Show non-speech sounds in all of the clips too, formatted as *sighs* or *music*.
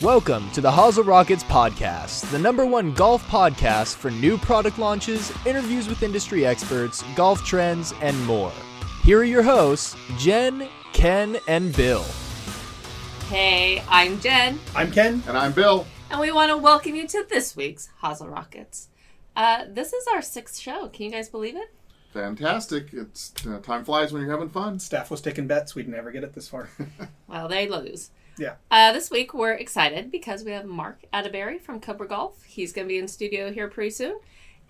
Welcome to the Hosel Rockets podcast, the number one golf podcast for new product launches, interviews with industry experts, golf trends, and more. Here are your hosts, Jen, Ken, and Bill. Hey, I'm Jen, I'm Ken. And I'm Bill. and we want to welcome you to this week's Hosel Rockets. Uh, this is our sixth show. Can you guys believe it? Fantastic. It's uh, time flies when you're having fun. Staff was taking bets we'd never get it this far. Well, they lose. Yeah. Uh, this week we're excited because we have Mark Atterbury from Cobra Golf. He's going to be in studio here pretty soon.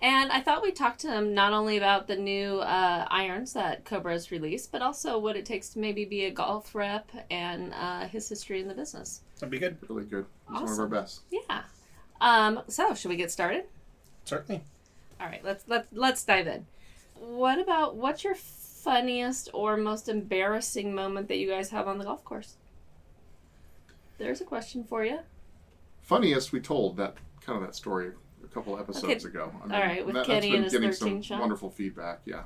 And I thought we'd talk to him not only about the new uh, irons that Cobra has released, but also what it takes to maybe be a golf rep and uh, his history in the business. That'd be good. Really good. It's one of our best. Yeah. Um, so, should we get started? Certainly. All right, let's let let's dive in. What about what's your funniest or most embarrassing moment that you guys have on the golf course? There's a question for you. Funniest, we told that kind of that story a couple episodes Okay. ago. I All right, with that, Kenny that's been and his getting 13 some shot. wonderful feedback. Yeah.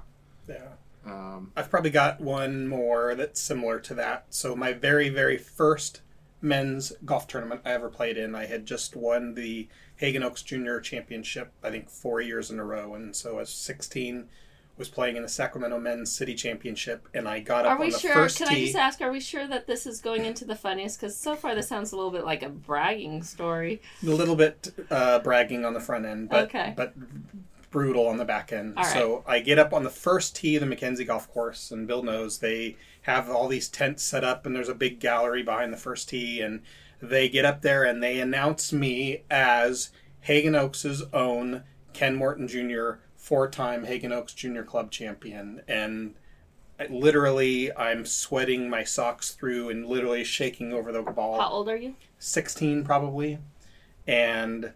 Yeah. Um, I've probably got one more that's similar to that. So my very, very first men's golf tournament I ever played in, I had just won the Haggin Oaks Junior Championship, I think four years in a row. And so I was 16, was playing in the Sacramento Men's City Championship, and I got up Are we on the sure? first Can tee. I just ask? Are we sure that this is going into the funniest? Because so far this sounds a little bit like a bragging story. a little bit uh, bragging on the front end, but Okay. but brutal on the back end. Right. So I get up on the first tee of the MacKenzie Golf Course, and Bill knows they have all these tents set up, and there's a big gallery behind the first tee, and they get up there and they announce me as Haggin Oaks' own Ken Morton Jr., four-time Haggin Oaks Junior Club champion, and I- literally I'm sweating my socks through and literally shaking over the ball. How old are you? 16 probably and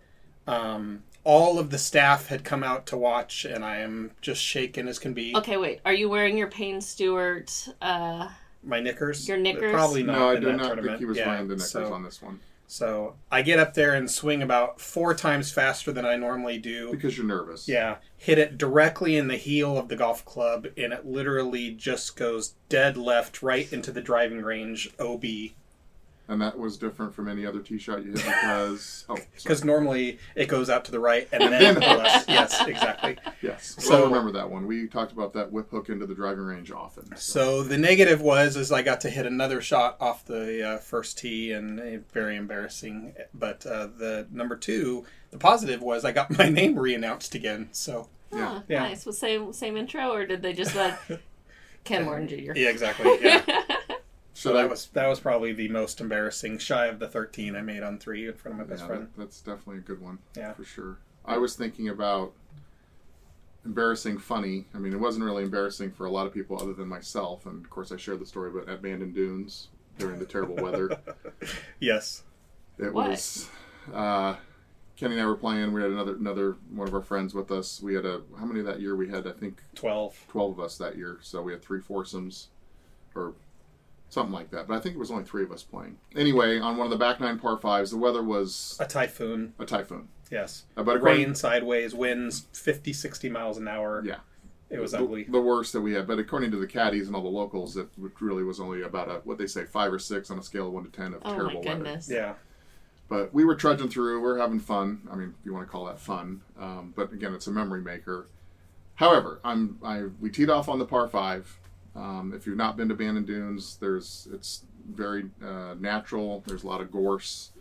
um, all of the staff had come out to watch and i am just shaken as can be Okay, wait. Are you wearing your Payne Stewart? Uh, my knickers Your knickers? probably not no, I in do not tournament. think he was Yeah, wearing the knickers so, on this one so i get up there and swing about four times faster than i normally do. Because you're nervous. yeah. Hit it directly in the heel of the golf club and it literally just goes dead left right into the driving range ob And that was different from any other tee shot you hit because. *laughs* oh, because normally it goes out to the right and then *laughs* to the left *laughs* yes exactly Yes. So- So, I remember that one. We talked about that whip hook into the driving range often. So the negative was is I got to hit another shot off the uh, first tee and uh, very embarrassing. But uh, the number two, the positive was I got my name reannounced again. So Yeah. oh, Yeah. nice. Was same same intro, or did they just let Ken Morton Jr.? yeah, exactly. Yeah. So Should I that was that was probably the most embarrassing, shy of the thirteen I made on three in front of my best Yeah, friend. that, that's definitely a good one. Yeah. For sure. I was thinking about embarrassing funny. I mean, it wasn't really embarrassing for a lot of people other than myself. And of course, I shared the story, but at Bandon Dunes during the terrible weather, *laughs* Yes. it What? was. Uh, Kenny and I were playing. We had another another one of our friends with us. We had a how many that year? We had I think Twelve. twelve of us that year. So we had three foursomes, or something like that. But I think it was only three of us playing. Anyway, on one of the back nine par fives, the weather was A typhoon. a typhoon. Yes. Uh, but according- Rain sideways, winds 50, 60 miles an hour. Yeah. It was the, ugly. The worst that we had, but according to the caddies and all the locals, it really was only about a what they say five or six on a scale of one to ten of Oh my terrible weather. Yeah. But we were trudging through. We're having fun. I mean, if you want to call that fun, um, but again, it's a memory maker. However, I'm I we teed off on the par five. Um, if you've not been to Bandon Dunes, there's it's very uh, natural. There's a lot of gorse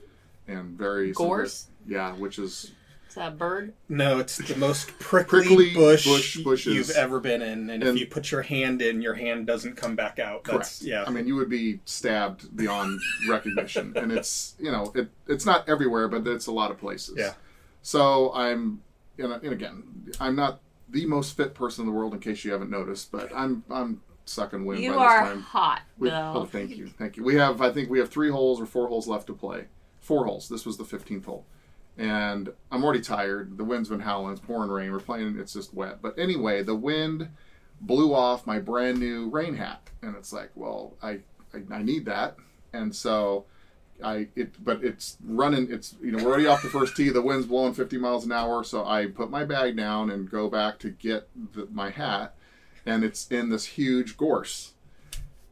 and very Gorse? Yeah, which is Is that a bird? No, it's the most *laughs* prickly, Prickly bush, bush- bushes. you've ever been in, and, if you put your hand in, your hand doesn't come back out. That's, Correct. Yeah. I mean, you would be stabbed beyond *laughs* recognition, and it's you know it it's not everywhere, but it's a lot of places. Yeah. So I'm, you know, and again, I'm not the most fit person in the world, in case you haven't noticed, but I'm I'm sucking wind You by are this time. hot, We, Bill. oh, thank you, thank you. We have I think we have three holes or four holes left to play. Four holes. This was the 15th hole. And I'm already tired. The wind's been howling. It's pouring rain. We're playing. It's just wet. But anyway, the wind blew off my brand new rain hat, and it's like, well, I I, I need that, and so I it but it's running. It's you know we're already off the first tee. The wind's blowing 50 miles an hour, so I put my bag down and go back to get the, my hat, and it's in this huge gorse.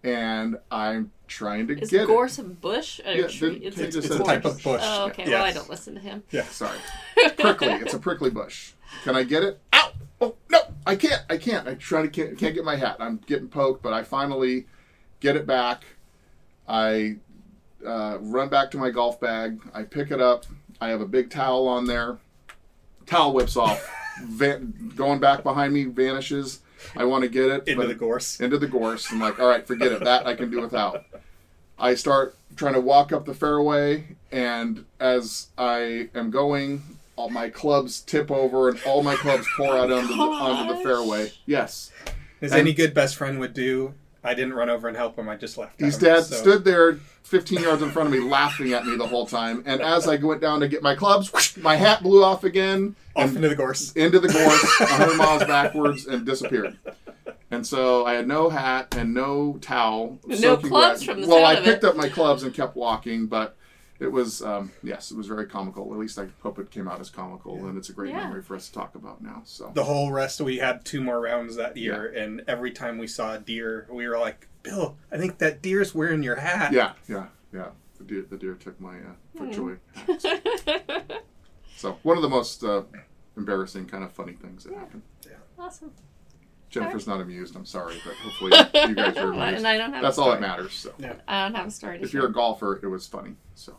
and I'm trying to Is get gorse a bush? A Yeah, tree? then- It's, can you a a type of bush. Oh, okay. Yeah. Well, I don't listen to him. Yeah, *laughs* Sorry, prickly. It's a prickly bush. Can I get it? Ow! Oh no, I can't. I can't. I try to can't, can't get my hat. I'm getting poked, but I finally get it back. I uh, run back to my golf bag. I pick it up. I have a big towel on there. Towel whips off. *laughs* Van- going back behind me vanishes. I want to get it Into the gorse. into the gorse. I'm like, all right, forget it. That I can do without. I start trying to walk up the fairway, and as I am going, all my clubs tip over, and all my clubs pour out onto the, onto the fairway. Yes, As And- any good best friend would do, I didn't run over and help him. I just left. his him, dad so- stood there 15 yards in front of me, laughing at me the whole time. And as I went down to get my clubs, whoosh, my hat blew off again, off into the gorse. into the gorse, *laughs* 100 miles backwards, and disappeared. And so I had no hat and no towel. No clubs wet. from the Well, I of picked it. up my clubs and kept walking, but it was um, yes, it was very comical. At least I hope it came out as comical, and it's a great Yeah. memory for us to talk about now. So The whole rest, we had two more rounds that year, and every time we saw a deer, we were like, "Bill, I think that deer's wearing your hat." yeah, yeah, yeah. The deer, the deer took my uh. FootJoy hat. *laughs* So one of the most uh, embarrassing, kind of funny things that happened. Yeah. awesome. Jennifer's not amused. I'm sorry, but hopefully *laughs* you guys are amused. and I don't have. That's a all that matters. So Yeah. I don't have a story. To if share. you're a golfer, it was funny. So.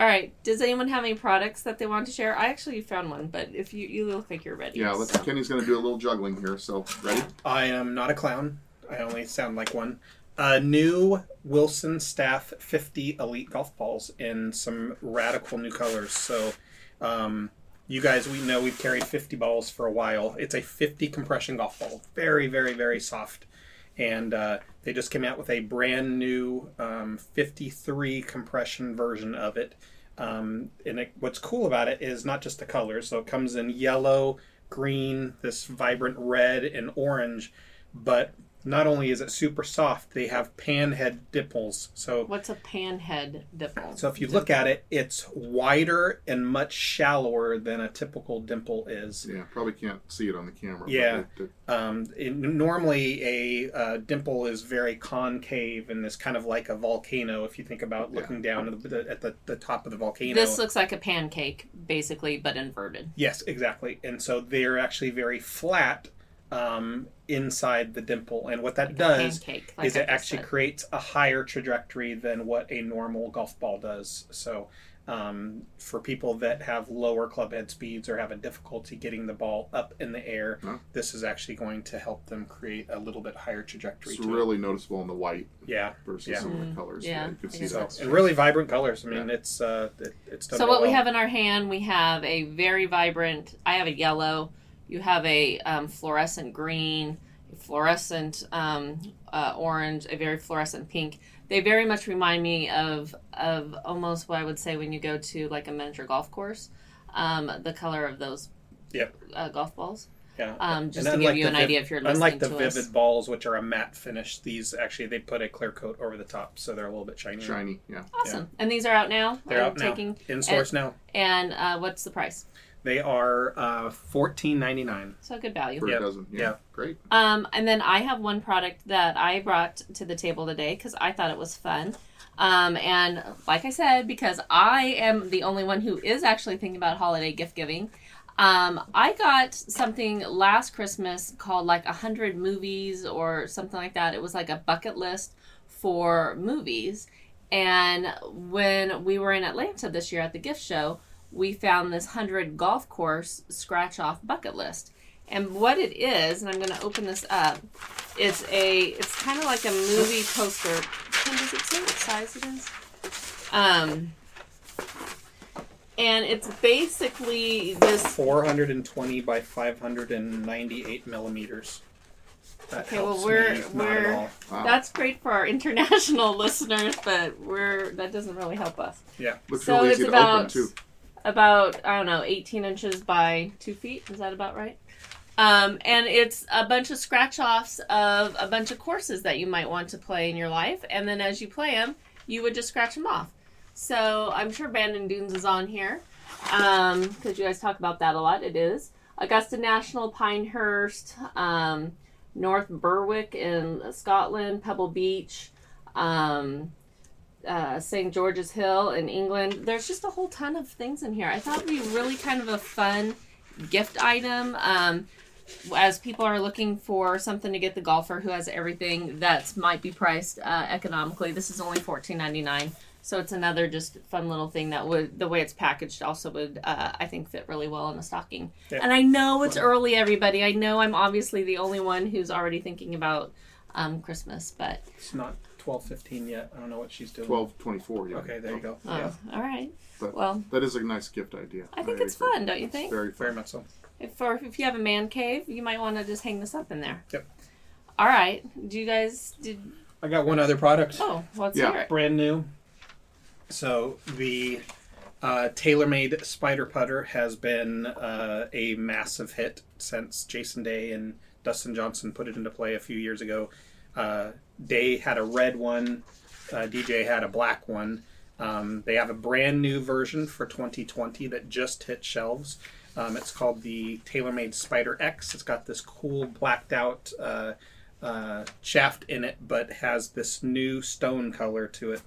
All right. Does anyone have any products that they want to share? I actually found one, but if you you look like you're ready. Yeah, let's, so. Kenny's going to do a little juggling here. So, ready? I am not a clown. I only sound like one. A new Wilson Staff 50 Elite golf balls in some radical new colors. So, um, you guys, we know we've carried 50 balls for a while. It's a 50 compression golf ball. Very, very, very soft. And uh, they just came out with a brand new um, 53 compression version of it. Um, and it, what's cool about it is not just the colors. So it comes in yellow, green, this vibrant red, and orange. But not only is it super soft, they have pan head dimples. So What's a panhead dimple? so if you look at it, it's wider and much shallower than a typical dimple is. Yeah, probably can't see it on the camera. but Yeah. it- it- Um, it- normally, a uh, dimple is very concave and is kind of like a volcano. If you think about Yeah. looking down at the, at the, the top of the volcano, This looks like a pancake, basically, but inverted. Yes, exactly. And so they're actually very flat um, inside the dimple. And what that Like does pancake, like is I it actually said. creates a higher trajectory than what a normal golf ball does. So um, for people that have lower club head speeds or have a difficulty getting the ball up in the air, Huh. this is actually going to help them create a little bit higher trajectory. It's to it. really noticeable in the white Yeah. versus Yeah. some of Mm, the colors. yeah, you can see guess that. that's And really vibrant colors. I mean, Yeah. it's uh, it, it's done So real what we have in our hand, we have a very vibrant. I have a yellow. You have a um, fluorescent green, fluorescent um, uh, orange, a very fluorescent pink. They very much remind me of of almost what I would say when you go to like a miniature golf course. Um, the color of those Yep. uh, golf balls. Yeah. Um, just And to give unlike you the an viv- idea if you're listening Unlike the to vivid us. balls, which are a matte finish, these actually they put a clear coat over the top, so they're a little bit shinier. Shiny, yeah. Awesome. And these are out now. They're I'm out now. taking, In source now. And uh, what's the price? They are uh, fourteen ninety nine. So good value. For Yeah. a dozen. Yeah. Yeah. Great. Um, and then I have one product that I brought to the table today because I thought it was fun. Um, and like I said, because I am the only one who is actually thinking about holiday gift giving, um, I got something last Christmas called like a hundred movies or something like that. It was like a bucket list for movies. And when we were in Atlanta this year at the gift show, we found this hundred golf course scratch off bucket list. And what it is, and I'm going to open this up. It's a, it's kind of like a movie poster. Kim, does it say what size it is? Um, and it's basically this. Four hundred and twenty by five hundred and ninety eight millimeters. That Okay, well, we're- me we're- Wow. That's great for our *laughs* international listeners, but we're that doesn't really help us. Looks so real it's to about- open, too. About I don't know, 18 inches by two feet. Is that about right? Um, and it's a bunch of scratch offs of a bunch of courses that you might want to play in your life, and then as you play them, you would just scratch them off. So I'm sure Bandon Dunes is on here because you guys talk about that a lot. It is Augusta National, Pinehurst, um, North Berwick in Scotland, Pebble Beach. um, uh, St. George's Hill in England. There's just a whole ton of things in here. I thought it'd be really kind of a fun gift item. Um, as people are looking for something to get the golfer who has everything that might be priced uh, economically, this is only $14.99. So it's another just fun little thing that would the way it's packaged also would uh, I think fit really well in a stocking. Yeah. And I know it's early, everybody. I know I'm obviously the only one who's already thinking about um, Christmas, but It's not twelve fifteen yet. I don't know what she's doing. Twelve twenty-four. Yeah. Okay, there you go. oh, Yeah, all right. But Well, that is a nice gift idea. I think it's agree. fun, don't you think? Very very fun. much so. If or if you have a man cave, you might want to just hang this up in there. Yep. All right. Do you guys did? I got one other product. Oh, let's Yeah. hear it. brand new. So the uh, TaylorMade Spider Putter has been uh, a massive hit since Jason Day and Dustin Johnson put it into play a few years ago. Uh, Day had a red one, uh, DJ had a black one. Um, they have a brand new version for 2020 that just hit shelves. Um, it's called the TaylorMade Spider X. It's got this cool blacked out uh, uh, shaft in it, but has this new stone color to it.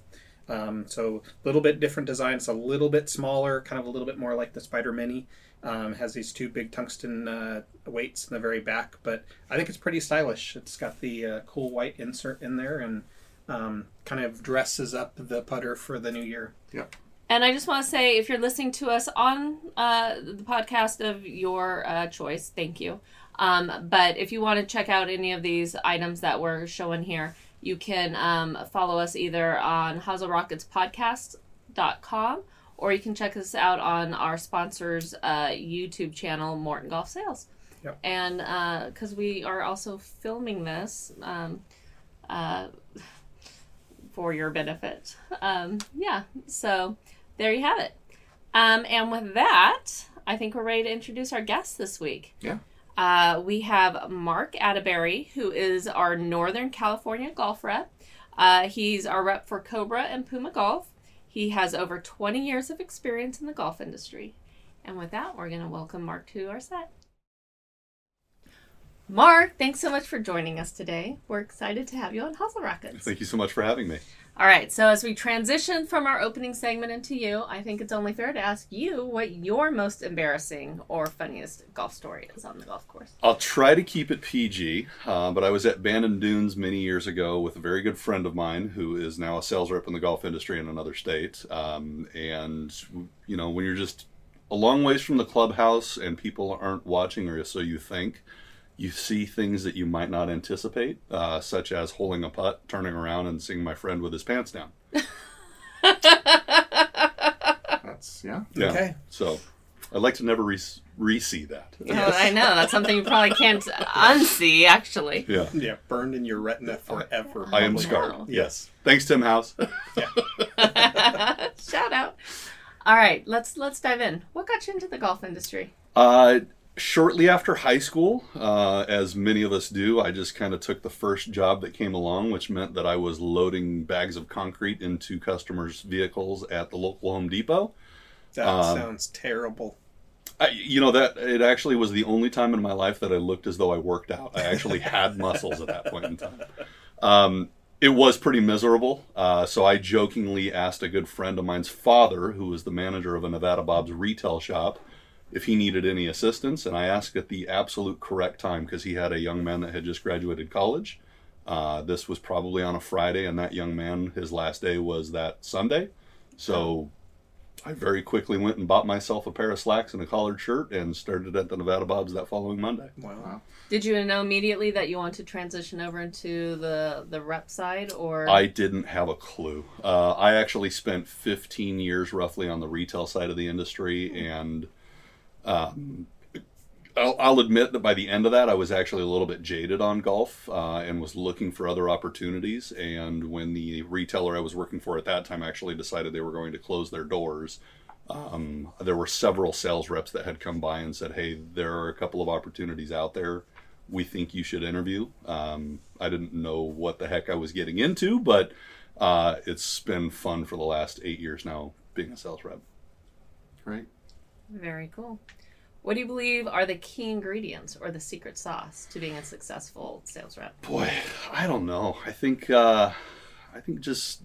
Um, so a little bit different design. It's a little bit smaller, kind of a little bit more like the Spider Mini. Um, has these two big tungsten uh, weights in the very back, but I think it's pretty stylish. It's got the uh, cool white insert in there and um, kind of dresses up the putter for the new year. Yep. And I just want to say, if you're listening to us on uh, the podcast of your uh, choice, thank you. Um, but if you want to check out any of these items that we're showing here, you can um, follow us either on HoselRocketsPodcast.com or you can check us out on our sponsor's uh, YouTube channel, Morton Golf Sales. Yep. And because we are also filming this um, uh, for your benefit. Um, yeah, so there you have it. Um, and with that, I think we're ready to introduce our guest this week. Yeah. Uh, we have Mark Atterbury, who is our Northern California golf rep. Uh, he's our rep for Cobra and Puma Golf. He has over 20 years of experience in the golf industry. And with that, we're going to welcome Mark to our set. Mark, thanks so much for joining us today. We're excited to have you on Hosel Rockets. Thank you so much for having me. All right, so as we transition from our opening segment into you, I think it's only fair to ask you what your most embarrassing or funniest golf story is on the golf course. I'll try to keep it PG, uh, but I was at Bandon Dunes many years ago with a very good friend of mine who is now a sales rep in the golf industry in another state. Um, and, you know, when you're just a long ways from the clubhouse and people aren't watching, or so you think, you see things that you might not anticipate, uh, such as holding a putt, turning around, and seeing my friend with his pants down. *laughs* That's yeah. Yeah. Okay. So I'd like to never re- re-see that. Oh, I know that's something you probably can't unsee. Actually, Yeah. Yeah, burned in your retina forever. I am Wow. scarred. Yes. Thanks, Tim House. *laughs* shout out. All right, let's let's dive in. What got you into the golf industry? Uh, shortly after high school, uh, as many of us do, I just kind of took the first job that came along, which meant that I was loading bags of concrete into customers' vehicles at the local Home Depot. That Um, sounds terrible. I, you know that it actually was the only time in my life that I looked as though I worked out. I actually had *laughs* muscles at that point in time. Um, it was pretty miserable. Uh, so I jokingly asked a good friend of mine's father, who was the manager of a Nevada Bob's retail shop, if he needed any assistance. And I asked at the absolute correct time because he had a young man that had just graduated college. Uh, this was probably on a Friday, and that young man, his last day was that Sunday. So I very quickly went and bought myself a pair of slacks and a collared shirt and started at the Nevada Bobs that following Monday. Wow. Did you know immediately that you wanted to transition over into the the rep side, or I didn't have a clue. Uh, I actually spent 15 years roughly on the retail side of the industry, and um, I'll, I'll admit that by the end of that, I was actually a little bit jaded on golf uh, and was looking for other opportunities. And when the retailer I was working for at that time actually decided they were going to close their doors, um, there were several sales reps that had come by and said, "Hey, there are a couple of opportunities out there. We think you should interview." Um, I didn't know what the heck I was getting into, but uh, it's been fun for the last eight years now being a sales rep. Great. Very cool. What do you believe are the key ingredients or the secret sauce to being a successful sales rep? Boy, I don't know. I think uh, I think just,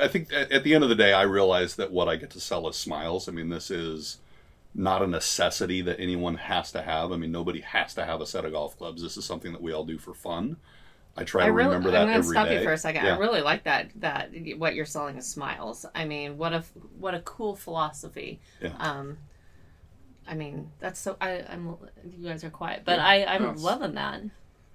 I think at, the end of the day, I realize that what I get to sell is smiles. I mean, this is not a necessity that anyone has to have. I mean, nobody has to have a set of golf clubs. This is something that we all do for fun. I try I to really, remember I'm going to every stop day. you for a second. Yeah. I really like that that what you're selling is smiles. I mean, what a what a cool philosophy. Yeah. Um, I mean, that's so. I, I'm. You guys are quiet, but Yeah. I I'm No, it's- loving that.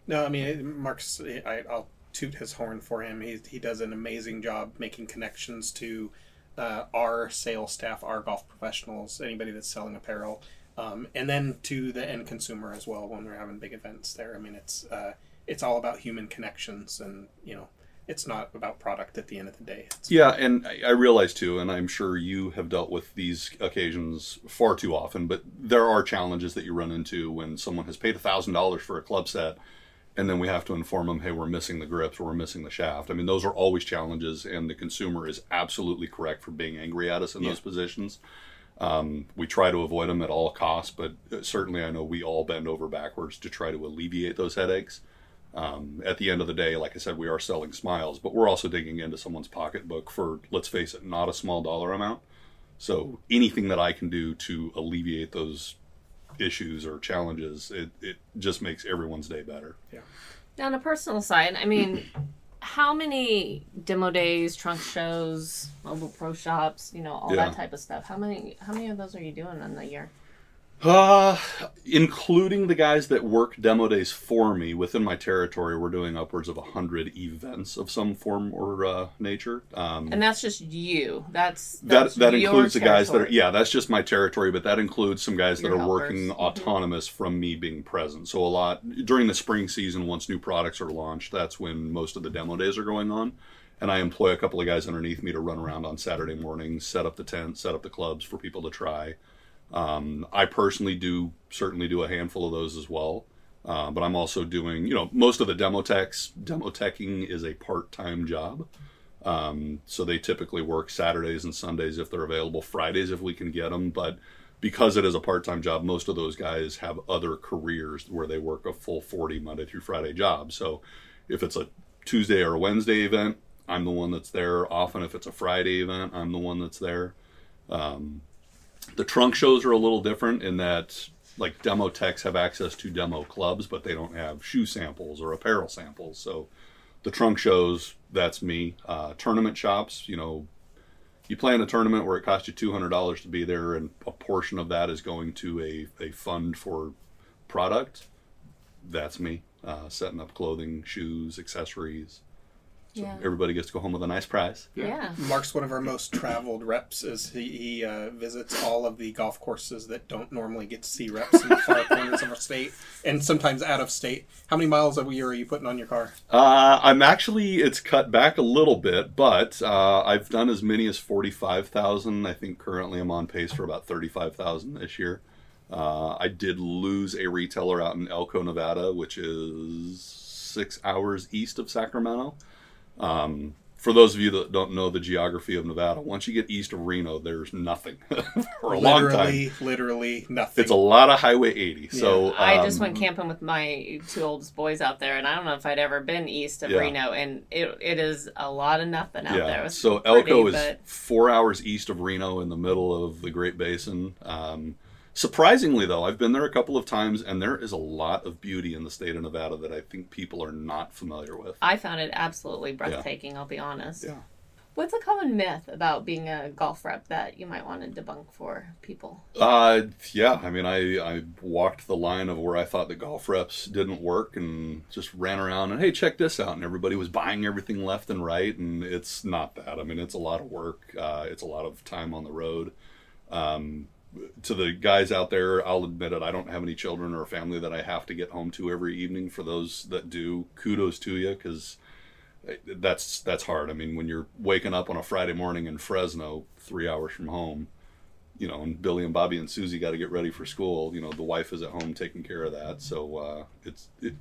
No, I mean Mark's. I, I'll toot his horn for him. He he does an amazing job making connections to uh, our sales staff, our golf professionals, anybody that's selling apparel, um, and then to the end consumer as well when we're having big events there. I mean, it's uh, it's all about human connections, and you know, it's not about product at the end of the day. It's, Yeah, and I- I realize too, and I'm sure you have dealt with these occasions far too often, but there are challenges that you run into when someone has paid thousand dollars for a club set, and then we have to inform them, hey, we're missing the grips, or we're missing the shaft. I mean, those are always challenges, and the consumer is absolutely correct for being angry at us in those positions. Um, we try to avoid them at all costs, but uh, certainly I know we all bend over backwards to try to alleviate those headaches. Um, at the end of the day, like I said, we are selling smiles, but we're also digging into someone's pocketbook for, let's face it, not a small dollar amount. So anything that I can do to alleviate those issues or challenges, it, it just makes everyone's day better. Yeah. Now, on a personal side, I mean, how many demo days, trunk shows, mobile pro shops, you know, all Yeah. that type of stuff? How many how many of those are you doing in the year? Uh, including the guys that work demo days for me within my territory, we're doing upwards of 100 events of some form or uh, nature. Um, And that's just you. That's, that that's that your includes the guys that are yeah that's just my territory but that includes some guys that are helpers. working Mhm. autonomous from me being present so a lot during the spring season once new products are launched that's when most of the demo days are going on and i employ a couple of guys underneath me to run around on saturday mornings set up the tent set up the clubs for people to try um, i personally do certainly do a handful of those as well uh, but i'm also doing you know most of the demo techs demo teching is a part-time job um, so they typically work Saturdays and Sundays if they're available, Fridays if we can get them. But because it is a part time job, most of those guys have other careers where they work a full 40 Monday through Friday job. So if it's a Tuesday or a Wednesday event, I'm the one that's there. Often, if it's a Friday event, I'm the one that's there. Um, the trunk shows are a little different in that, like, demo techs have access to demo clubs, but they don't have shoe samples or apparel samples. So the trunk shows, that's me. Uh, tournament shops, you know, you play in a tournament where it costs you two hundred dollars to be there, and a portion of that is going to a, a fund for product. That's me uh, setting up clothing, shoes, accessories. So Yeah. everybody gets to go home with a nice prize. Yeah. Mark's one of our most traveled reps. Is he, he uh, visits all of the golf courses that don't normally get to see reps in the far *laughs* corners of our state, and sometimes out of state. How many miles a year are you putting on your car? Uh, I'm actually it's cut back a little bit, but uh, I've done as many as forty five thousand. I think currently I'm on pace for about thirty five thousand this year. Uh, I did lose a retailer out in Elko, Nevada, which is six hours east of Sacramento. Um, for those of you that don't know the geography of Nevada, once you get east of Reno, there's nothing *laughs* for a long time. literally, literally nothing. It's a lot of Highway 80. So I just um, went camping with my two oldest boys out there, and I don't know if I'd ever been east of Yeah. Reno, and it, it is a lot of nothing out there. It was So pretty, Elko is but- four hours east of Reno in the middle of the Great Basin. Um, surprisingly, though, I've been there a couple of times, and there is a lot of beauty in the state of Nevada that I think people are not familiar with. I found it absolutely breathtaking. I'll be honest. Yeah. What's a common myth about being a golf rep that you might want to debunk for people? Uh, yeah, I mean, I, I walked the line of where I thought the golf reps didn't work and just ran around and, hey, check this out. And everybody was buying everything left and right. And it's not that. I mean, it's a lot of work, uh, it's a lot of time on the road. Um, to the guys out there, I'll admit it, I don't have any children or a family that I have to get home to every evening. For those that do, kudos to you because that's that's hard. I mean, when you're waking up on a Friday morning in Fresno, three hours from home, you know, and Billy and Bobby and Susie got to get ready for school. You know, the wife is at home taking care of that. So uh, it's it,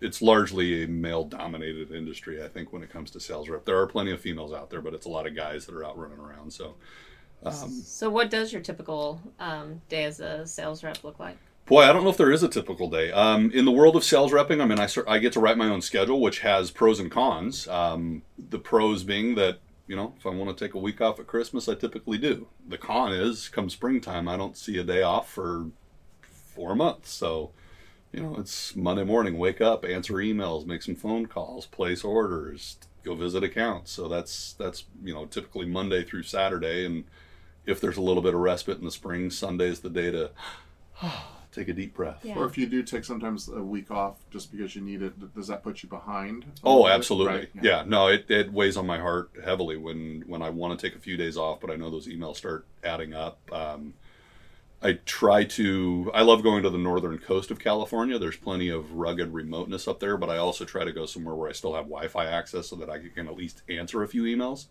it's largely a male-dominated industry, I think, when it comes to sales rep. There are plenty of females out there, but it's a lot of guys that are out running around. So um, So, what does your typical um, day as a sales rep look like? Boy, I don't know if there is a typical day. Um, in the world of sales repping, I mean, I, I get to write my own schedule, which has pros and cons. Um, the pros being that, you know, if I want to take a week off at Christmas, I typically do. The con is, come springtime, I don't see a day off for four months. So, you know, it's Monday morning, wake up, answer emails, make some phone calls, place orders, go visit accounts. So that's that's you know typically Monday through Saturday, and if there's a little bit of respite in the spring, Sunday's the day to *sighs* take a deep breath. Yeah. Or if you do take sometimes a week off just because you need it, does that put you behind? Oh, absolutely. Right, yeah. no, it, it weighs on my heart heavily when when I want to take a few days off, but I know those emails start adding up. Um, I try to. I love going to the northern coast of California. There's plenty of rugged remoteness up there, but I also try to go somewhere where I still have Wi-Fi access so that I can at least answer a few emails.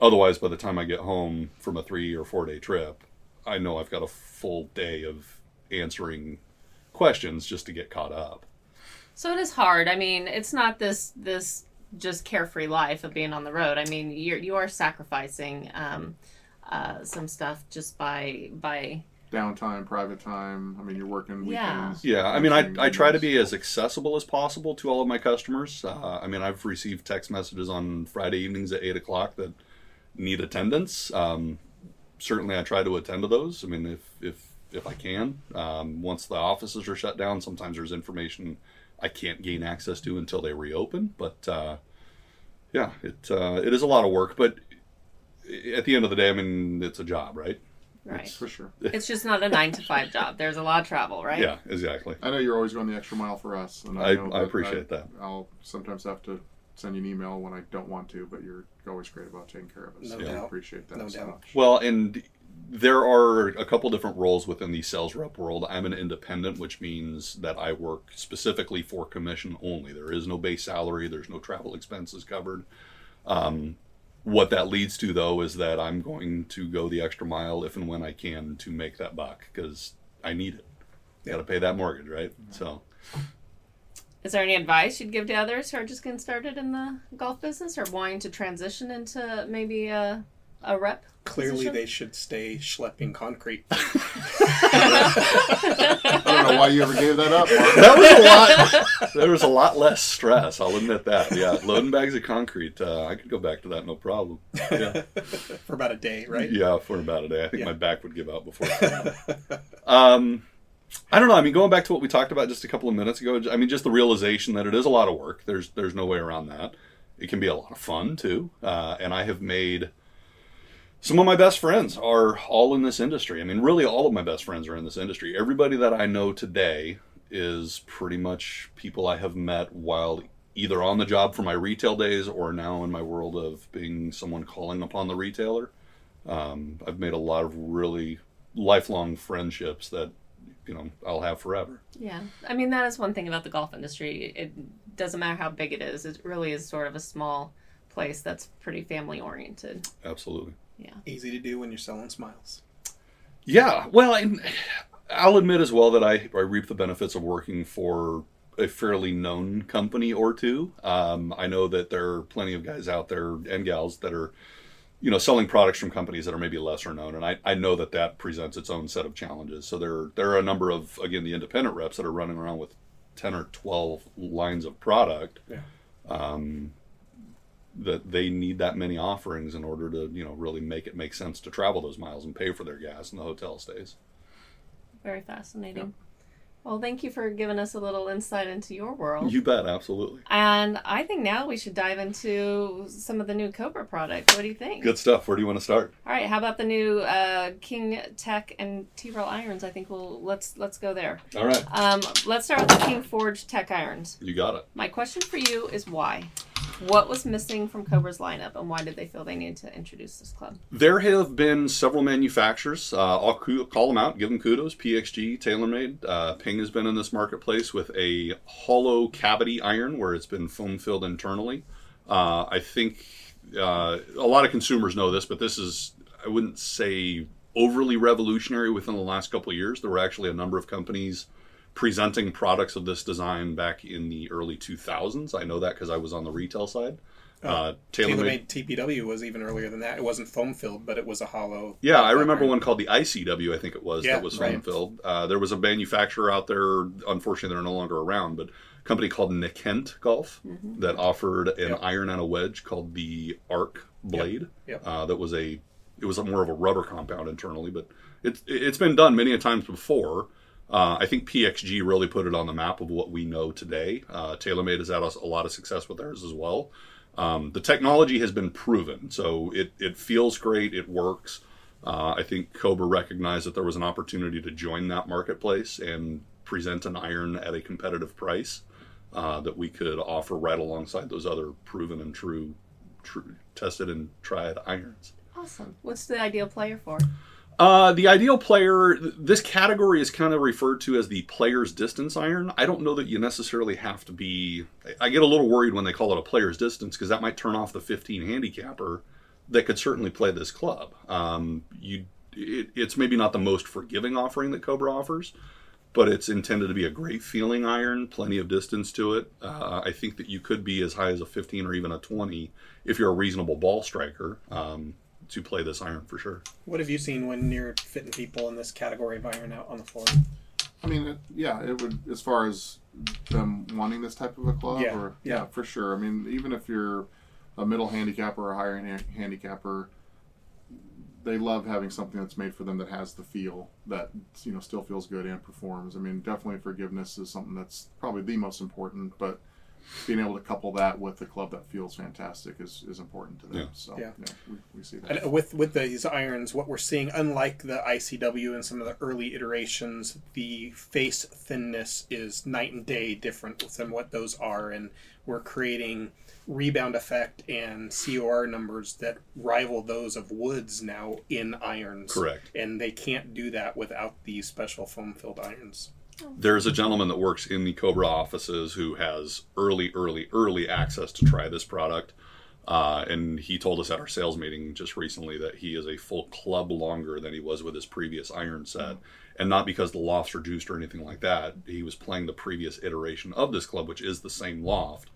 Otherwise, by the time I get home from a three or four day trip, I know I've got a full day of answering questions just to get caught up. So it is hard. I mean, it's not this this just carefree life of being on the road. I mean, you're you are sacrificing um, uh, some stuff just by by Downtime, private time. I mean, you're working Yeah. weekends. Yeah, I mean, I, I try to be as accessible as possible to all of my customers. Uh, I mean, I've received text messages on Friday evenings at eight o'clock that need attendance. Um, certainly, I try to attend to those. I mean, if if if I can. Um, once the offices are shut down, sometimes there's information I can't gain access to until they reopen. But uh, yeah, it uh, it is a lot of work. But at the end of the day, I mean, it's a job, right? right. For sure. *laughs* It's just not a nine to five job. There's a lot of travel, right? Yeah, exactly. I know you're always going the extra mile for us, and I- know I that appreciate that. I'll sometimes have to send you an email when I don't want to, but you're always great about taking care of us. No so I doubt. appreciate that No so doubt. much. Well, and there are a couple different roles within the sales rep world. I'm an independent, which means that I work specifically for commission only. There is no base salary, there's no travel expenses covered. Um, what that leads to, though, is that I'm going to go the extra mile if and when I can to make that buck because I need it. You got to pay that mortgage, right? So, Is there any advice you'd give to others who are just getting started in the golf business or wanting to transition into maybe a a rep? Clearly, position? they should stay schlepping concrete. *laughs* *laughs* I don't know why you ever gave that up. Mark. that was a lot. *laughs* There was a lot less stress. I'll admit that. Yeah, loading bags of concrete. Uh, I could go back to that, no problem. Yeah. for about a day, right? Yeah, for about a day. I think Yeah. my back would give out before. um, I don't know. I mean, going back to what we talked about just a couple of minutes ago. I mean, just the realization that it is a lot of work. There's there's no way around that. It can be a lot of fun too. Uh, and I have made some of my best friends are all in this industry. I mean, really, all of my best friends are in this industry. Everybody that I know today is pretty much people I have met while either on the job for my retail days or now in my world of being someone calling upon the retailer. Um, I've made a lot of really lifelong friendships that you know I'll have forever. Yeah, I mean that is one thing about the golf industry. It doesn't matter how big it is; it really is sort of a small place that's pretty family oriented. Absolutely. Yeah. Easy to do when you're selling smiles. Yeah, well, I, I'll admit as well that I, I reap the benefits of working for a fairly known company or two. Um, I know that there are plenty of guys out there and gals that are, you know, selling products from companies that are maybe lesser known, and I, I know that that presents its own set of challenges. So there there are a number of again the independent reps that are running around with ten or twelve lines of product. Yeah. Um, that they need that many offerings in order to you know really make it make sense to travel those miles and pay for their gas and the hotel stays. Very fascinating. Well, thank you for giving us a little insight into your world. You bet, absolutely. and I think now we should dive into some of the new Cobra product. What do you think? Good stuff. Where do you want to start? All right, how about the new uh, King Tech and T-Rail irons? I think we'll let's let's go there. All right, Um, let's start with the King Forged Tec irons. you got it. My question for you is why? What was missing from Cobra's lineup, and why did they feel they needed to introduce this club? There have been several manufacturers. Uh, I'll call them out, give them kudos. PXG, TaylorMade. Uh, Ping has been in this marketplace with a hollow cavity iron where it's been foam filled internally. Uh, I think uh, a lot of consumers know this, but this is, I wouldn't say overly revolutionary within the last couple of years. There were actually a number of companies presenting products of this design back in the early 2000s. I know that because I was on the retail side. Uh, TaylorMade. TPW was even earlier than that. It wasn't foam filled, but it was a hollow. Yeah, I remember one called the ICW. I think it was Yeah, that was right. foam filled. Uh, there was a manufacturer out there. Unfortunately, they're no longer around, but a company called Nickent Golf that offered an Yep. iron and a wedge called the Arc Blade. Yep. Uh, that was a it was more of a rubber compound internally, but it's it's been done many a times before. Uh, I think PXG really put it on the map of what we know today. Uh, TaylorMade has had us a lot of success with theirs as well. Um, the technology has been proven, so it, it feels great. It works. Uh, I think Cobra recognized that there was an opportunity to join that marketplace and present an iron at a competitive price uh, that we could offer right alongside those other proven and true, true tested and tried irons. Awesome. What's the ideal player for? Uh, the ideal player, this category is kind of referred to as the player's distance iron. I don't know that you necessarily have to be. I- get a little worried when they call it a player's distance because that might turn off the 15 handicapper that could certainly play this club. Um, you, it, it's maybe not the most forgiving offering that Cobra offers, but it's intended to be a great feeling iron, plenty of distance to it. Uh, I think that you could be as high as a 15 or even a 20 if you're a reasonable ball striker um, to play this iron for sure. What have you seen when you're fitting people in this category of iron out on the floor? I mean, it, yeah, it would as far as them wanting this type of a club, Yeah, or yeah. for sure. I mean, even if you're a middle handicapper or a higher han- handicapper, they love having something that's made for them that has the feel that you know still feels good and performs. I mean, definitely forgiveness is something that's probably the most important, but being able to couple that with a club that feels fantastic is, is important to them. Yeah. So Yeah. we, we see that. And with with these irons, what we're seeing, unlike the ICW and some of the early iterations, the face thinness is night and day different than what those are, and we're creating rebound effect and COR numbers that rival those of woods now in irons. Correct. And they can't do that without these special foam filled irons. There's a gentleman that works in the Cobra offices who has early, early, early access to try this product. Uh, and he told us at our sales meeting just recently that he is a full club longer than he was with his previous iron set. And not because the lofts are juiced or anything like that. He was playing the previous iteration of this club, which is the same loft.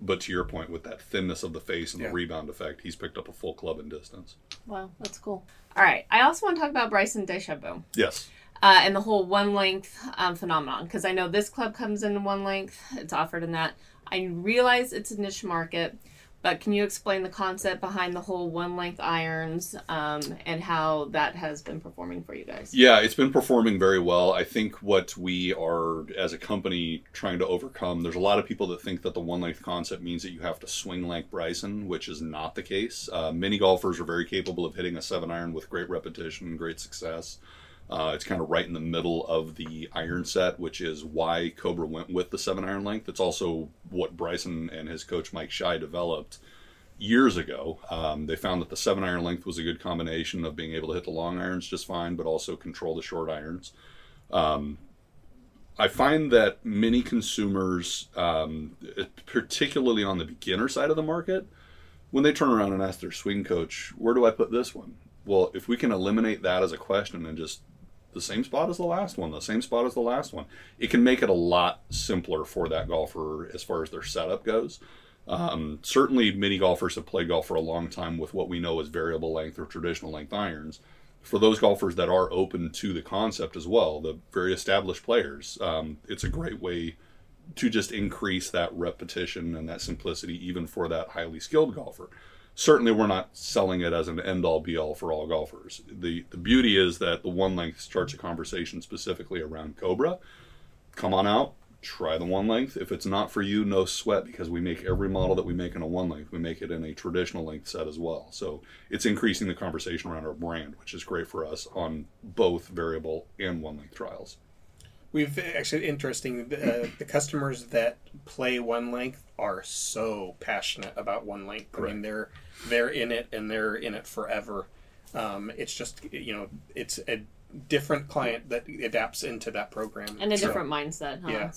But to your point, with that thinness of the face and Yeah. the rebound effect, he's picked up a full club in distance. Wow, that's cool. All right. I also want to talk about Bryson DeChambeau Yes. Uh, and the whole one length um, phenomenon because I know this club comes in one length. It's offered in that. I realize it's a niche market, but can you explain the concept behind the whole one length irons um, and how that has been performing for you guys? Yeah, it's been performing very well. I think what we are, as a company, trying to overcome, there's a lot of people that think that the one length concept means that you have to swing like Bryson, which is not the case. Uh, many golfers are very capable of hitting a seven iron with great repetition and great success. Uh, it's kind of right in the middle of the iron set, which is why Cobra went with the seven iron length. It's also what Bryson and his coach Mike Schy developed years ago. Um, they found that the seven iron length was a good combination of being able to hit the long irons just fine, but also control the short irons. Um, I find that many consumers, um, particularly on the beginner side of the market, when they turn around and ask their swing coach, "Where do I put this one?" Well, if we can eliminate that as a question and just the same spot as the last one, the same spot as the last one, it can make it a lot simpler for that golfer as far as their setup goes. Um, certainly, many golfers have played golf for a long time with what we know as variable length or traditional length irons. For those golfers that are open to the concept as well, the very established players, um, it's a great way to just increase that repetition and that simplicity, even for that highly skilled golfer. Certainly, we're not selling it as an end all be all for all golfers. The, the beauty is that the one length starts a conversation specifically around Cobra. Come on out, try the one length. If it's not for you, no sweat because we make every model that we make in a one length, we make it in a traditional length set as well. So it's increasing the conversation around our brand, which is great for us on both variable and one length trials. We've actually interesting. Uh, the customers that play one length are so passionate about one length. I mean, they're they're in it and they're in it forever. Um, it's just you know, it's a different client that adapts into that program. And a So, different mindset, huh? Yeah.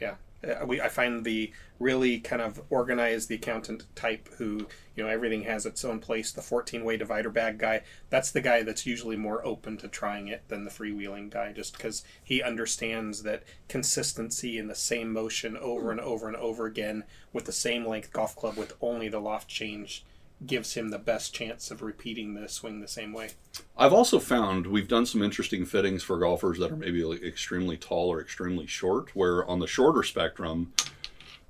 Yeah. Uh, we, I find the really kind of organized, the accountant type who, you know, everything has its own place. The 14 way divider bag guy, that's the guy that's usually more open to trying it than the freewheeling guy, just because he understands that consistency in the same motion over and over and over again with the same length golf club with only the loft change gives him the best chance of repeating the swing the same way. I've also found we've done some interesting fittings for golfers that are maybe like extremely tall or extremely short, where on the shorter spectrum,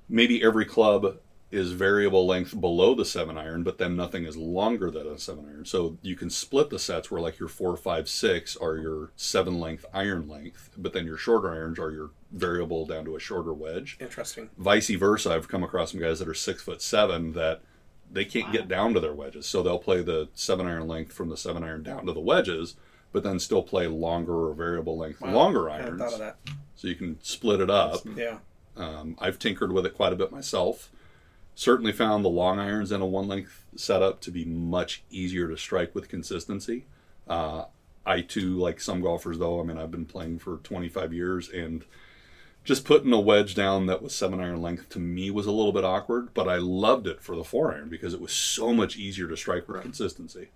maybe every club is variable length below the seven iron, but then nothing is longer than a seven iron. So you can split the sets where like your four, five, six are your seven length iron length, but then your shorter irons are your variable down to a shorter wedge. Interesting. Vice versa, I've come across some guys that are six foot seven that they can't get down to their wedges. So they'll play the seven iron length from the seven iron down to the wedges, but then still play longer or variable length Wow. longer I irons. thought of that. So you can split it up. Yeah. Um, I've tinkered with it quite a bit myself. Certainly found the long irons in a one length setup to be much easier to strike with consistency. Uh, I too, like some golfers, though, I mean, I've been playing for 25 years and just putting a wedge down that was seven iron length to me was a little bit awkward, but I loved it for the four iron because it was so much easier to strike with Right. consistency.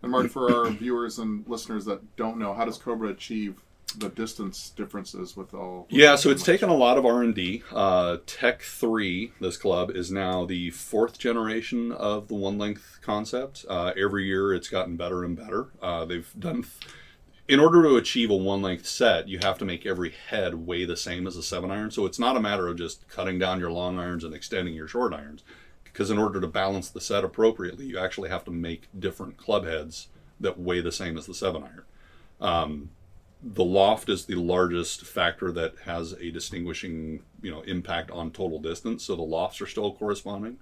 And Marty, for our viewers and listeners that don't know, how does Cobra achieve the distance differences with all? Yeah, so it's taken a lot of R and D. Uh, Tech Three, this club, is now the fourth generation of the one length concept. Uh, every year, it's gotten better and better. Uh, they've done. In order to achieve a one length set, you have to make every head weigh the same as a seven iron. So it's not a matter of just cutting down your long irons and extending your short irons. Because in order to balance the set appropriately, you actually have to make different club heads that weigh the same as the seven iron. Um, the loft is the largest factor that has a distinguishing you know impact on total distance so the lofts are still corresponding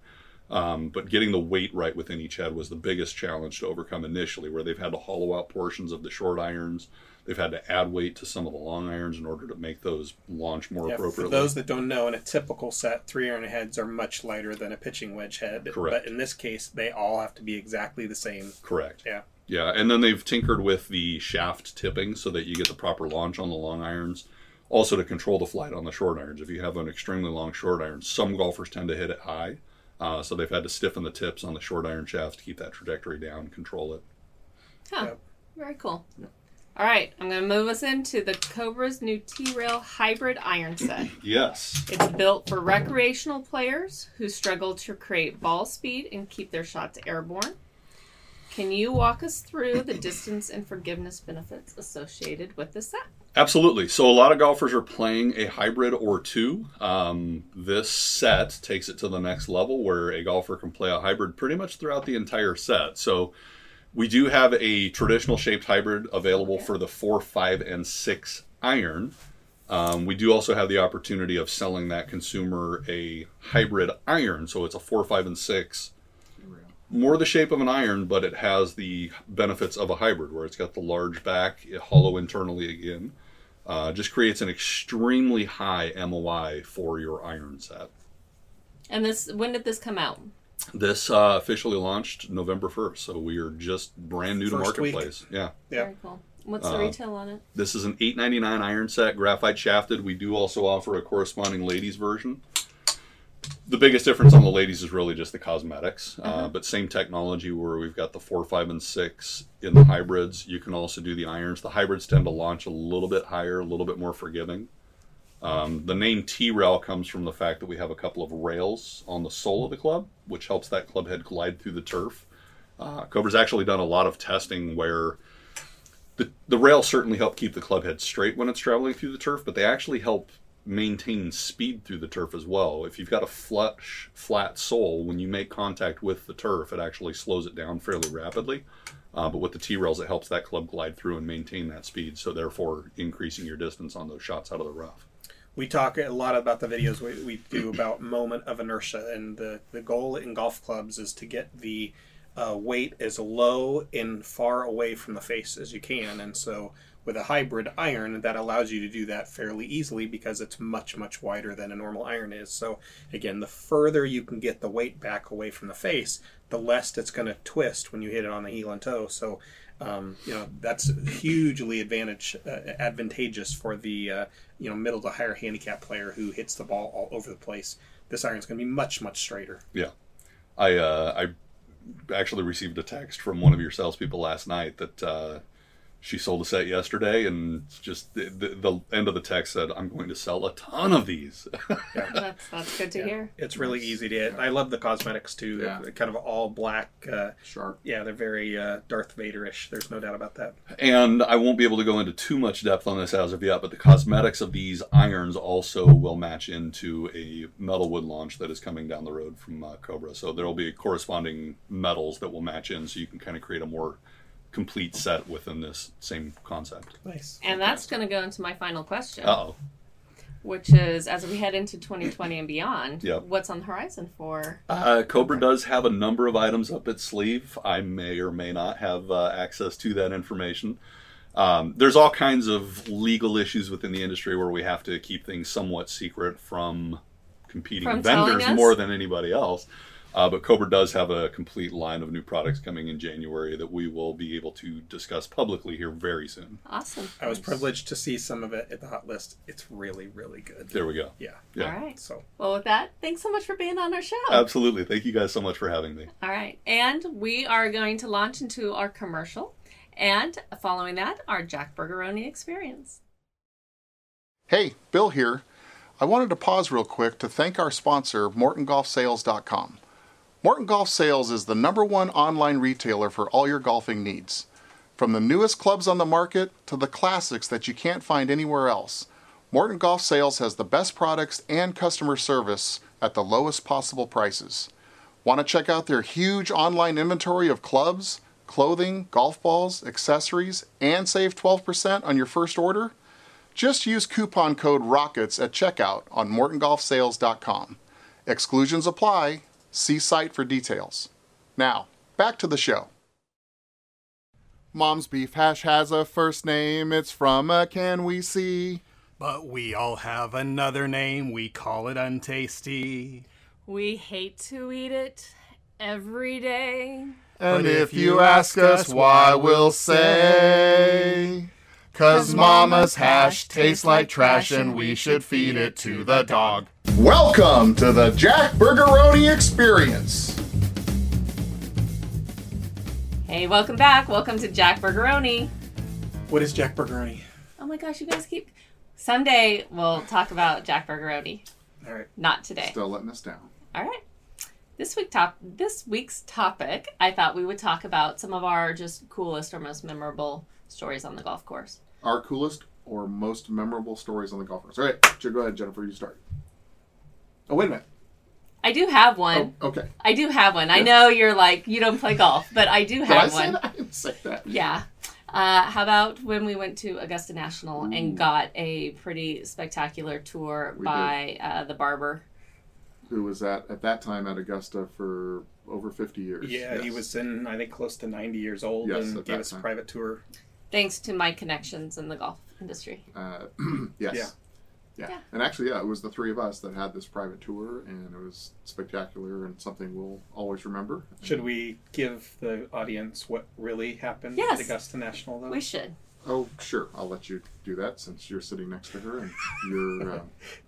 um, but getting the weight right within each head was the biggest challenge to overcome initially where they've had to hollow out portions of the short irons they've had to add weight to some of the long irons in order to make those launch more Yeah, for those that don't know, in a typical set, three iron heads are much lighter than a pitching wedge head. Correct. But in this case, they all have to be exactly the same. correct Yeah. Yeah, and then they've tinkered with the shaft tipping so that you get the proper launch on the long irons. Also to control the flight on the short irons. If you have an extremely long short iron, some golfers tend to hit it high. Uh, so they've had to stiffen the tips on the short iron shafts to keep that trajectory down, and control it. Huh. Yep. Very cool. All right, I'm going to move us into the Cobra's new T-Rail hybrid iron set. *clears throat* Yes. It's built for recreational players who struggle to create ball speed and keep their shots airborne. Can you walk us through the distance and forgiveness benefits associated with this set? Absolutely. So a lot of golfers are playing a hybrid or two. Um, this set takes it to the next level where a golfer can play a hybrid pretty much throughout the entire set. So we do have a traditional shaped hybrid available for the four, five, and six iron. Um, we do also have the opportunity of selling that consumer a hybrid iron. So it's a four, five, and six more the shape of an iron, but it has the benefits of a hybrid, where it's got the large back, hollow internally again. Uh, just creates an extremely high MOI for your iron set. And this, when did this come out? This uh, officially launched November 1st, so we are just brand new to First week. marketplace. Yeah. Yeah. Very cool. What's the Uh, retail on it? This is an 899 iron set, graphite shafted. We do also offer a corresponding ladies version. The biggest difference on the ladies is really just the cosmetics, uh, but same technology where we've got the four, five, and six in the hybrids. You can also do the irons. The hybrids tend to launch a little bit higher, a little bit more forgiving. Um, the name T rail comes from the fact that we have a couple of rails on the sole of the club, which helps that club head glide through the turf. Uh, Cobra's actually done a lot of testing where the, the rails certainly help keep the club head straight when it's traveling through the turf, but they actually help maintain speed through the turf as well. If you've got a flush, flat sole, when you make contact with the turf, it actually slows it down fairly rapidly. Uh, but with the T rails, it helps that club glide through and maintain that speed, so therefore increasing your distance on those shots out of the rough. We talk a lot about the videos we, we do about moment of inertia, and the, the goal in golf clubs is to get the uh, weight as low and far away from the face as you can. And so, with a hybrid iron, that allows you to do that fairly easily because it's much, much wider than a normal iron is. So, again, the further you can get the weight back away from the face, the less it's going to twist when you hit it on the heel and toe. So, Um, you know that's hugely advantage uh, advantageous for the uh, you know middle to higher handicap player who hits the ball all over the place. This iron's going to be much much straighter. Yeah, I uh, I actually received a text from one of your salespeople last night that uh, she sold a set yesterday, and just the, the, the end of the text said, "I'm going to sell a ton of these." *laughs* That's that's good to hear. It's really easy to hit. I love the cosmetics too. Yeah. They're kind of all black. Uh, Sharp. yeah, they're very uh, Darth Vader-ish. There's no doubt about that. and I won't be able to go into too much depth on this as of yet, but the cosmetics of these irons also will match into a metalwood launch that is coming down the road from uh, Cobra. So there will be corresponding metals that will match in, so you can kind of create a more complete set within this same concept. Nice. And that's going to go into my final question, Uh oh. which is as we head into 2020 and beyond, Yep. what's on the horizon for? Uh, Cobra does have a number of items up its sleeve. I may or may not have uh, access to that information. Um, there's all kinds of legal issues within the industry where we have to keep things somewhat secret from competing From vendors more than anybody else. Uh, but Cobra does have a complete line of new products coming in January that we will be able to discuss publicly here very soon. Awesome. I was privileged to see some of it at the hot list. It's really really good. There we go. Yeah. Yeah. All right. So Well, with that, thanks so much for being on our show. Absolutely. Thank you guys so much for having me. All right. And we are going to launch into our commercial. And following that, our Jack Bergeroni experience. Hey, Bill here. I wanted to pause real quick to thank our sponsor, MortonGolfSales.com. Morton Golf Sales is the number one online retailer for all your golfing needs. From the newest clubs on the market to the classics that you can't find anywhere else, Morton Golf Sales has the best products and customer service at the lowest possible prices. Want to check out their huge online inventory of clubs, clothing, golf balls, accessories, and save 12% on your first order? Just use coupon code ROCKETS at checkout on MortonGolfSales.com. Exclusions apply. See site for details. Now, back to the show. Mom's Beef Hash has a first name. It's from a can we see. But we all have another name, we call it untasty. We hate to eat it every day. And if you ask us why, we'll say. Cause Mama's hash tastes like trash and we should feed it to the dog. Welcome to the Jack Burgeroni Experience. Hey, welcome back. Welcome to Jack Bergeroni. what is Jack Bergeroni? Oh my gosh, you guys keep. Someday we'll talk about Jack Bergeroni. All right. Not today. Still letting us down. All right. This week top this week's topic, I thought we would talk about some of our just coolest or most memorable stories on the golf course. Our coolest or most memorable stories on the golf course. All right, so go ahead, Jennifer. You start. Oh, wait a minute. I do have one. Oh, okay. I do have one. I know you're like you don't play golf, but I do Did I have say one. that? *laughs* I didn't say that. Yeah. Uh, how about when we went to Augusta National and got a pretty spectacular tour We by uh, the barber? Who was at at that time at Augusta for over fifty years? Yeah, he was in I think close to 90 years old Yes, and gave that us a private tour. Thanks to my connections in the golf industry. Uh, *clears throat* yes. Yeah. Yeah. Yeah. And actually, yeah, it was the three of us that had this private tour, and it was spectacular and something we'll always remember. Should we give the audience what really happened Yes. at Augusta National though? We should. Oh, sure. I'll let you do that since you're sitting next to her and you're *laughs* uh,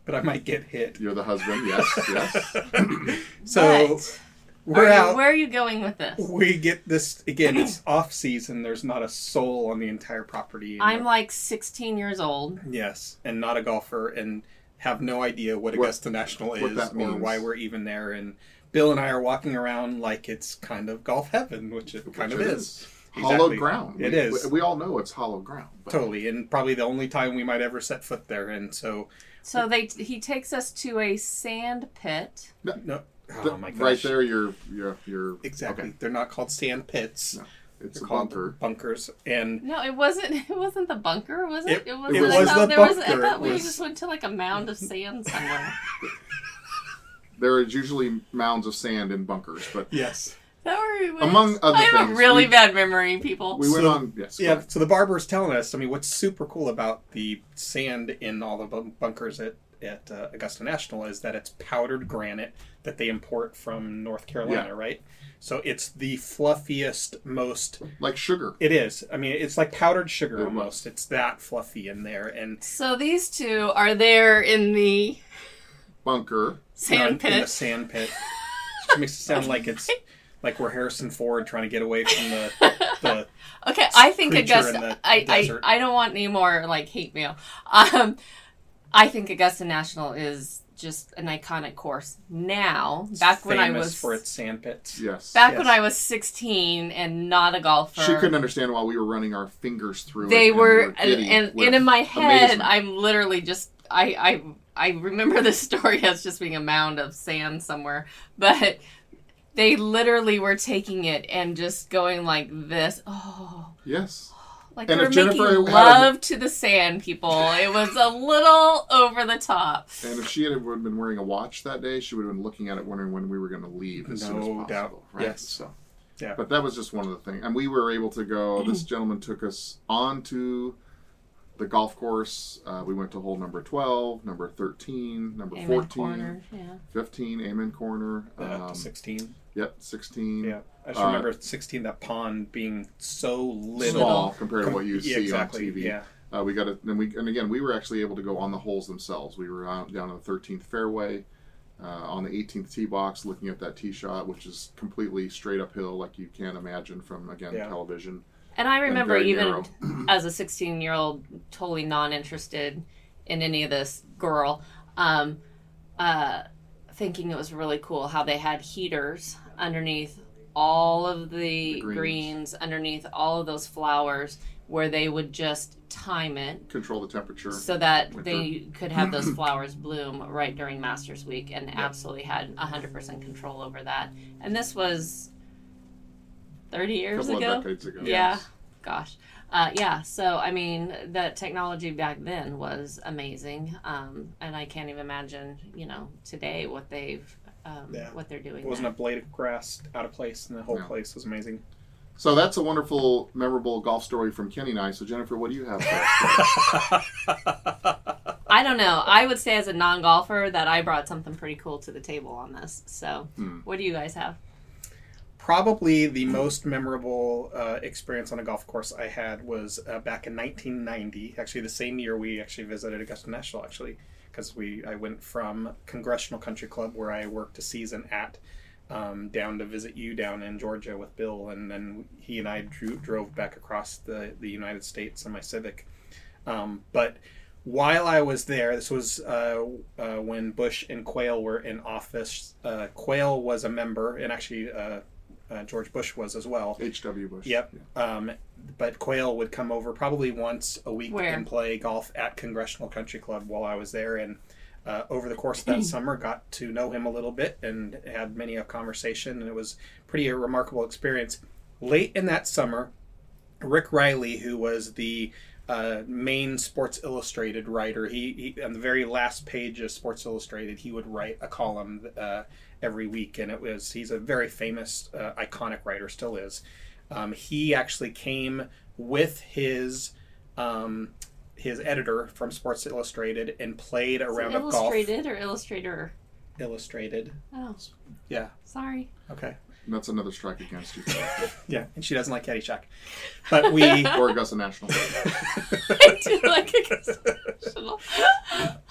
but I might get hit. you're the husband. Yes, yes. *laughs* *clears throat* So But we're are you- out. where are you going with this? we get this again. It's *clears throat* off season. There's not a soul on the entire property. I'm like 16 years old. yes, and not a golfer, and have no idea what What- Augusta National what is that or means. why we're even there. And Bill and I are walking around like it's kind of golf heaven, which it kind of it is. Hollow Exactly. ground. It we, is. We, we all know it's hollow ground. But Totally, and probably the only time we might ever set foot there. And so, So they he takes us to a sand pit. no, th- oh my gosh, right there, you're you're you're exactly. Okay. They're not called sand pits. No, it's They're a called bunker. bunkers, and No, it wasn't. *laughs* It wasn't the bunker, was it? It- was. it I was thought the there was. I bunker. thought It we was- just went to like a mound of sand *laughs* somewhere. There is usually mounds of sand in bunkers, but yes, That were, Among other things, I have things, a really we- bad memory, people. we went So- on. Yes. yeah. ahead. So the barber's telling us. I mean, what's super cool about the sand in all the bunkers at at uh, Augusta National is that it's powdered granite that they import from North Carolina, Yeah. right? So it's the fluffiest, most. Like sugar. It is. I mean, it's like powdered sugar It almost. It's that fluffy in there, and So these two are there in the Bunker. sand in, in the pit. sand pit. Which makes it sound like it's *laughs* like we're Harrison Ford trying to get away from the *laughs* the Okay, I think creature Augusta. in the I, I. I don't want any more like hate mail. Um, I think Augusta National is just an iconic course now. Back when I famous was for its sand pits. Yes. back when. I was sixteen and not a golfer. She couldn't understand why we were running our fingers through it. they and were, and, and, and in my head, amazement. I'm literally just I I I remember the *laughs* story as just being a mound of sand somewhere, but they literally were taking it and just going like this. Oh, Yes. Like And they if were Jennifer making had a- to the sand people. It was a little over the top. And if she had been wearing a watch that day, she would have been looking at it, wondering when we were going to leave as soon as No possible. doubt. Right? Yes. So, Yeah. but that was just one of the things. And we were able to go. This mm. gentleman took us on to the golf course. Uh, we went to hole number twelve, number thirteen, number Amen fourteen, corner. Yeah. fifteen, Amen corner. Uh, Um, to sixteen. yep, sixteen. Yeah, I just uh, remember sixteen. That pond being so little. Small compared to what you Yeah, see exactly. on TV. Yeah. Uh, we got it, and we and again we were actually able to go on the holes themselves. We were out down on the 13th fairway, uh, on the 18th tee box, looking at that tee shot, which is completely straight uphill, like you can't imagine from again Yeah. television. And I remember very even *clears throat* as a 16 year old, totally non interested in any of this girl, um, uh, thinking it was really cool how they had heaters underneath all of the, The greens. greens. underneath all of those flowers, where they would just time it Control the temperature. so that With they could have those *laughs* flowers bloom right during Masters Week and absolutely had 100% control over that. And this was 30 years couple ago. of decades ago. Yeah. yes. Gosh. Uh, yeah. So, I mean, the technology back then was amazing. Um, and I can't even imagine, you know, today what they've, um, Yeah. what they're doing. It wasn't now. a blade of grass out of place, and the whole No. place was amazing. So that's a wonderful, memorable golf story from Kenny and I. So Jennifer, what do you have? For? *laughs* I don't know. I would say as a non golfer that I brought something pretty cool to the table on this. So, Hmm. what do you guys have? Probably the most memorable uh, experience on a golf course I had was uh, back in 1990. Actually, the same year we actually visited Augusta National. Actually, because we I went from Congressional Country Club where I worked a season at. Um, down to visit you down in Georgia with Bill, and then he and I drew, drove back across the, the United States in my Civic. Um, but while I was there, this was uh, uh, when Bush and Quayle were in office. Uh, Quayle was a member, and actually uh, George Bush was as well. H.W. Bush. Yep. Yeah. Um, but Quayle would come over probably once a week Where? and play golf at Congressional Country Club while I was there. And uh, over the course of that *clears throat* summer, got to know him a little bit and had many a conversation, and it was pretty a remarkable experience. Late in that summer, Rick Reilly, who was the uh, main Sports Illustrated writer, he, he on the very last page of Sports Illustrated, he would write a column uh, every week, and it was he's a very famous, uh, iconic writer, still is. Um, he actually came with his um, his editor from Sports Illustrated and played a Is round of golf. illustrated or illustrator? Illustrated. Oh, Yeah. sorry. Okay. That's another strike against you. *laughs* Yeah, and she doesn't like Caddyshack, but we. or Augusta National. *laughs* I do like a *laughs*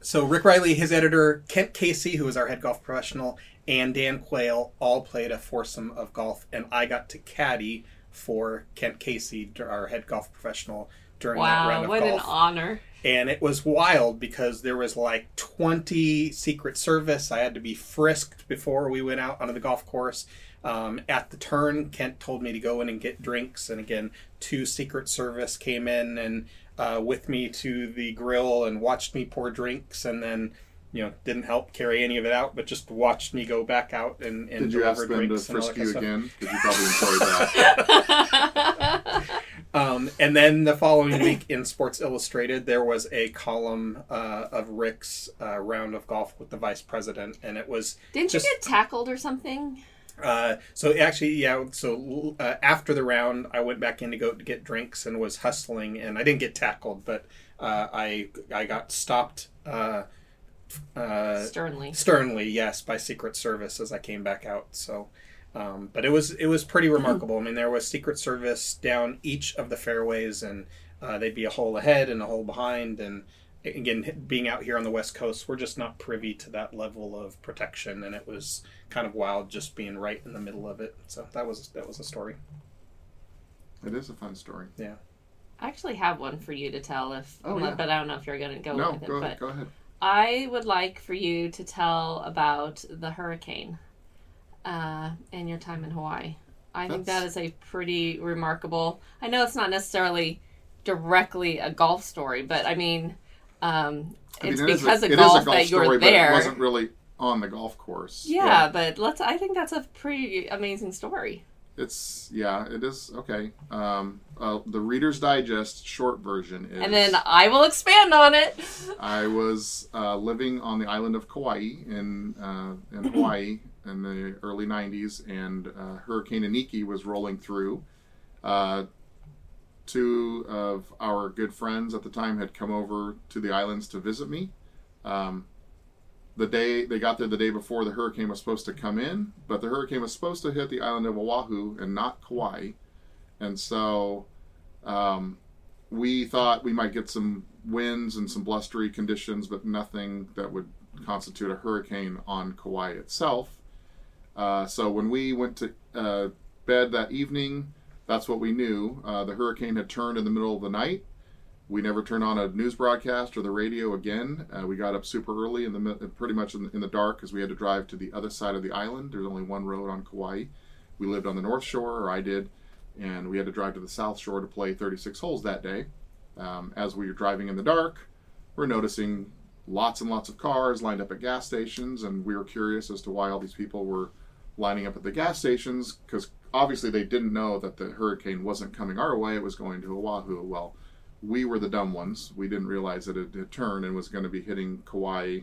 So Rick Reilly, his editor, Kent Casey, who was our head golf professional, and Dan Quayle all played a foursome of golf, and I got to caddy for Kent Casey, our head golf professional, during that round of golf. Wow, what an honor. and it was wild because there was like 20 secret service i had to be frisked before we went out onto the golf course um, at the turn kent told me to go in and get drinks and again two secret service came in and uh, with me to the grill and watched me pour drinks and then you know didn't help carry any of it out but just watched me go back out and, and Did you ask deliver them to drinks and all that frisk you again? Because you probably enjoyed that. *laughs* *laughs* Um, and then the following week in Sports Illustrated, there was a column uh, of Rick's uh, round of golf with the vice president, and it was Didn't Just- you get tackled or something? Uh, so actually, yeah. So uh, after the round, I went back in to go to get drinks and was hustling, and I didn't get tackled, but uh, I I got stopped uh, uh, Sternly. sternly, yes, by Secret Service as I came back out. So, um, but it was it was pretty remarkable. I mean, there was Secret Service down each of the fairways, and uh, they'd be a hole ahead and a hole behind, and again, being out here on the West Coast, we're just not privy to that level of protection, and it was kind of wild just being right in the middle of it. So that was that was a story. It is a fun story. Yeah. I actually have one for you to tell if, Oh, yeah. but I don't know if you're going to go no, with it. go but ahead. Go ahead. I would like for you to tell about the hurricane uh, and your time in Hawaii. I think That's- a pretty remarkable. I know it's not necessarily directly a golf story, but I mean, um, I mean, it's it is a- because of it golf, golf that story, you're but it there. wasn't really on the golf course. yeah, but let's. I think that's a pretty amazing story. It's yeah, it is okay. Um, uh, the Reader's Digest short version is. And then I will expand on it. *laughs* I was uh, living on the island of Kauai in uh, in *clears throat* Hawaii in the early '90s, and uh, Hurricane Iniki was rolling through. Two of our good friends at the time had come over to the islands to visit me. Um, the day they got there, the day before the hurricane was supposed to come in, but the hurricane was supposed to hit the island of Oahu and not Kauai, and so um, we thought we might get some winds and some blustery conditions, but nothing that would constitute a hurricane on Kauai itself. Uh, so when we went to uh, bed that evening, that's what we knew. Uh, the hurricane had turned in the middle of the night. We never turned on a news broadcast or the radio again. Uh, we got up super early in the pretty much in the, in the dark because we had to drive to the other side of the island. There's only one road on Kauai. We lived on the north shore, or I did, and we had to drive to the south shore to play 36 holes that day. Um, as we were driving in the dark, we're noticing lots and lots of cars lined up at gas stations, and we were curious as to why all these people were lining up at the gas stations because obviously they didn't know that the hurricane wasn't coming our way; it was going to Oahu. Well, we were the dumb ones. We didn't realize that it had turned and was going to be hitting Kauai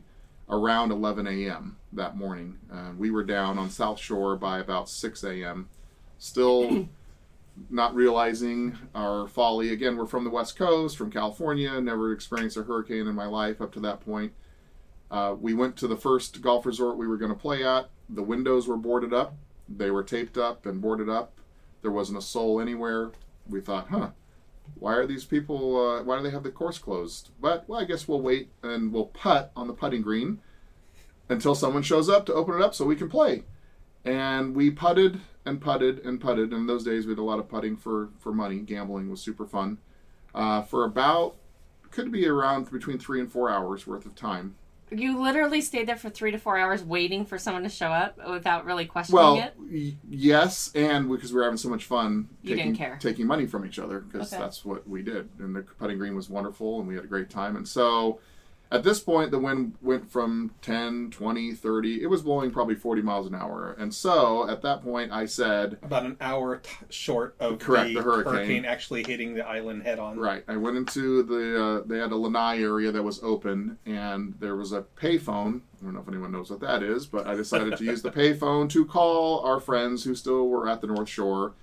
around 11 a.m. that morning. Uh, we were down on South Shore by about 6 a.m. Still *clears throat* not realizing our folly. Again, we're from the West Coast, from California, never experienced a hurricane in my life up to that point. Uh, we went to the first golf resort we were going to play at. The windows were boarded up, they were taped up and boarded up. There wasn't a soul anywhere. We thought, huh, why are these people, uh, why do they have the course closed? But, well, I guess we'll wait and we'll putt on the putting green until someone shows up to open it up so we can play. And we putted and putted and putted. In those days, we did a lot of putting for, for money. Gambling was super fun. Uh, for about, could be around between three and four hours worth of time. You literally stayed there for three to four hours waiting for someone to show up without really questioning Well, it. y- yes, and because we were having so much fun You taking, didn't care. taking money from each other because Okay. that's what we did. And the putting green was wonderful and we had a great time. And so at this point, the wind went from 10, 20, 30. It was blowing probably 40 miles an hour. And so at that point, I said, About an hour t- short of Correct, the, the hurricane. actually hitting the island head on. Right. I went into the uh, they had a lanai area that was open, and there was a payphone. I don't know if anyone knows what that is, but I decided to use the *laughs* payphone to call our friends who still were at the North Shore,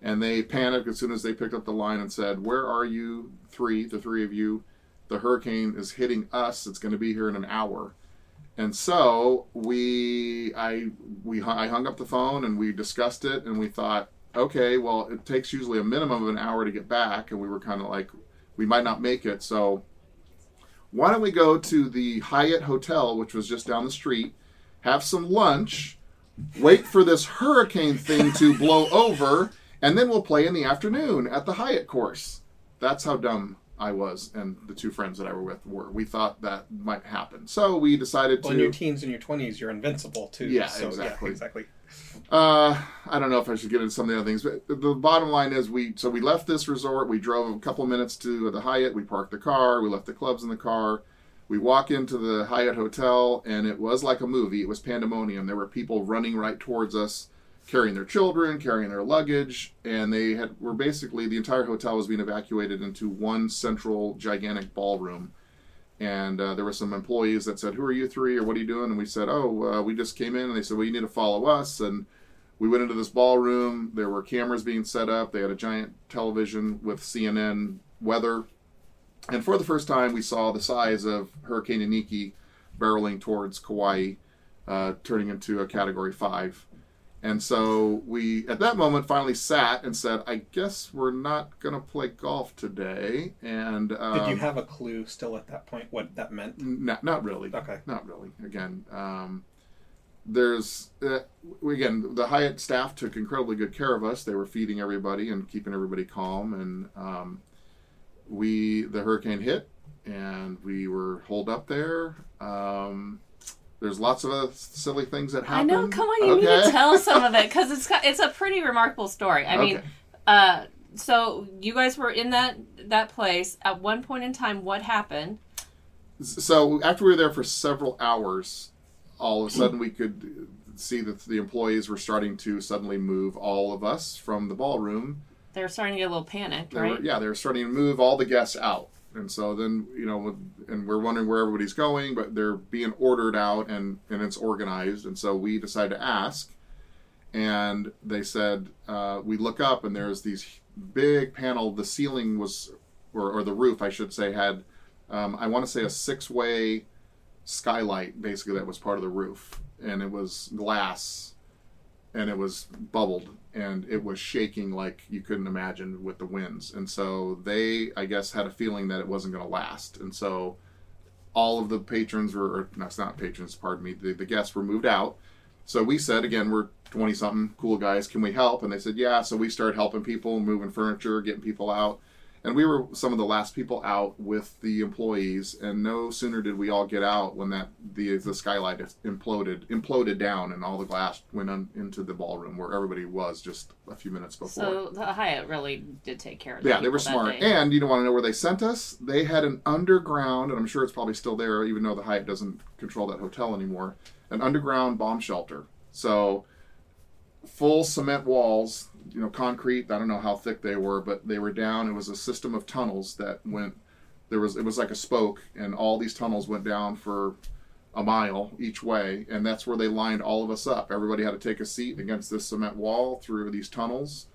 and they panicked as soon as they picked up the line and said, "Where are you? Three, the three of you. The hurricane is hitting us. It's going to be here in an hour." And so we, I, we, I hung up the phone and we discussed it, and we thought, okay, well, it takes usually a minimum of an hour to get back, and we were kind of like, we might not make it. So why don't we go to the Hyatt Hotel, which was just down the street, have some lunch, wait for this hurricane thing to blow over, and then we'll play in the afternoon at the Hyatt course. That's how dumb I was, and the two friends that I were with were. We thought that might happen, so we decided Well, to. in your teens and your twenties, you're invincible too. Yeah, so, exactly. Yeah, exactly. Uh, I don't know if I should get into some of the other things, but the, the bottom line is we so we left this resort. We drove a couple minutes to the Hyatt. We parked the car. We left the clubs in the car. We walk into the Hyatt hotel, and it was like a movie. It was pandemonium. There were people running right towards us, carrying their children, carrying their luggage, and they had were basically the entire hotel was being evacuated into one central gigantic ballroom. And uh, there were some employees that said, "Who are you three, or what are you doing?" And we said, "Oh, uh, we just came in." And they said, "Well, you need to follow us." And we went into this ballroom. There were cameras being set up. They had a giant television with CNN weather. And for the first time, we saw the size of Hurricane Iniki barreling towards Kauai, uh, turning into a Category 5. And so we, at that moment, finally sat and said, I guess we're not going to play golf today. And um, Did you have a clue still at that point what that meant? not, not really. Okay. Not really. Again, um, there's uh, we- again the Hyatt staff took incredibly good care of us. They were feeding everybody and keeping everybody calm. And um, we the hurricane hit, and we were holed up there. Um, there's lots of other silly things that happen. I know. Come on, you need to tell some of it *laughs* because it's it's a pretty remarkable story. I mean, uh, so you guys were in that that place at one point in time. What happened? so after we were there for several hours, all of a sudden we could see that the employees were starting to suddenly move all of us from the ballroom They were starting to get a little panicked, They right? were, yeah, they were starting to move all the guests out, and so then you know, and we're wondering where everybody's going, but they're being ordered out, and and it's organized, and so we decide to ask, and they said uh, we look up, and there's these big panel. The ceiling was, or, or the roof, I should say, had, um, I want to say a six-way skylight, basically that was part of the roof, and it was glass and it was bubbled and it was shaking like you couldn't imagine with the winds. And so they, I guess, had a feeling that it wasn't going to last. And so all of the patrons were, or no, it's not patrons, pardon me, the, the guests were moved out. So we said, again, we're 20 something cool guys, can we help? And they said, yeah. So we started helping people, moving furniture, getting people out. And we were some of the last people out with the employees. And no sooner did we all get out when that the the skylight imploded imploded down and all the glass went on, into the ballroom where everybody was just a few minutes before. So the Hyatt really did take care of. the Yeah, they were smart. And you don't want to know where they sent us? They had an underground, and I'm sure it's probably still there, even though the Hyatt doesn't control that hotel anymore, an underground bomb shelter. So full cement walls, you know, concrete. I don't know how thick they were, but they were down. It was a system of tunnels that went. There was it was like a spoke, and all these tunnels went down for a mile each way, and that's where they lined all of us up. Everybody had to take a seat against this cement wall through these tunnels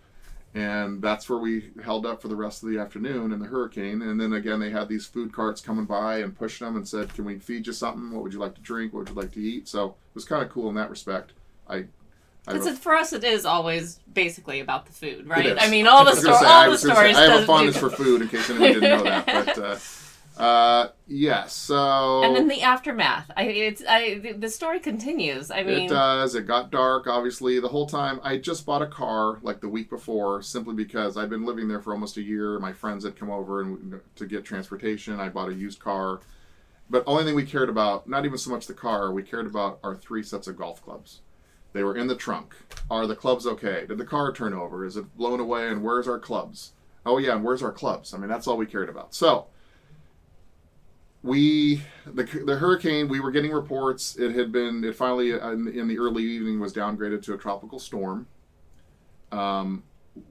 and that's where we held up for the rest of the afternoon in the hurricane. And then again, they had these food carts coming by and pushing them and said, "Can we feed you something? What would you like to drink? What would you like to eat?" So it was kind of cool in that respect. I, I Because for us, it is always basically about the food, right? I mean, all the I sto- say, I all the gonna say, stories. I have a fondness for food, in case anyone didn't know that. But uh, *laughs* uh, yes, so And then the aftermath. I it's I the- the story continues. I mean, It does. It got dark, obviously. The whole time, I just bought a car like the week before, simply because I'd been living there for almost a year. My friends had come over and to get transportation. I bought a used car. But only thing we cared about, not even so much the car, we cared about our three sets of golf clubs. They were in the trunk. Are the clubs okay? Did the car turn over? Is it blown away? And where's our clubs? Oh yeah, and where's our clubs? I mean, that's all we cared about. So we the the hurricane we were getting reports it had been it finally in, in the early evening was downgraded to a tropical storm um,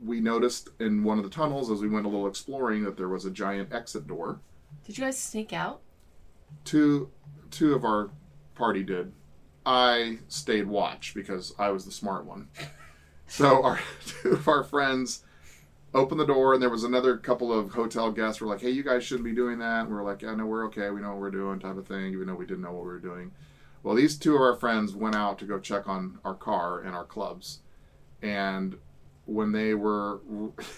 we noticed in one of the tunnels as we went a little exploring that there was a giant exit door did you guys sneak out? two two of our party did i stayed watch because i was the smart one. So our *laughs* two of our friends opened the door and there was another couple of hotel guests were like hey you guys shouldn't be doing that. And we were like yeah no we're okay. We know what we're doing type of thing even though we didn't know what we were doing. Well these two of our friends went out to go check on our car and our clubs. And when they were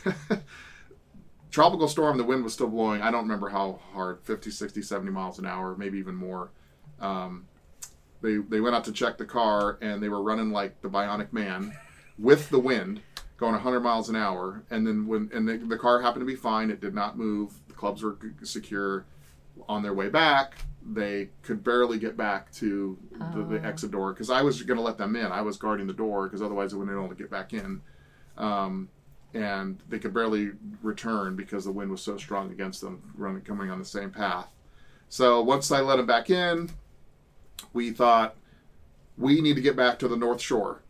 *laughs* tropical storm the wind was still blowing. I don't remember how hard 50 60 70 miles an hour maybe even more. Um, they, they went out to check the car and they were running like the bionic man with the wind going 100 miles an hour. And then when and the, the car happened to be fine. It did not move. The clubs were secure. On their way back they could barely get back to the, the Oh. exit door because i was going to let them in. I was guarding the door because otherwise they wouldn't be able to get back in. Um, and they could barely return because the wind was so strong against them running coming on the same path. So once i let them back in we thought we need to get back to the north shore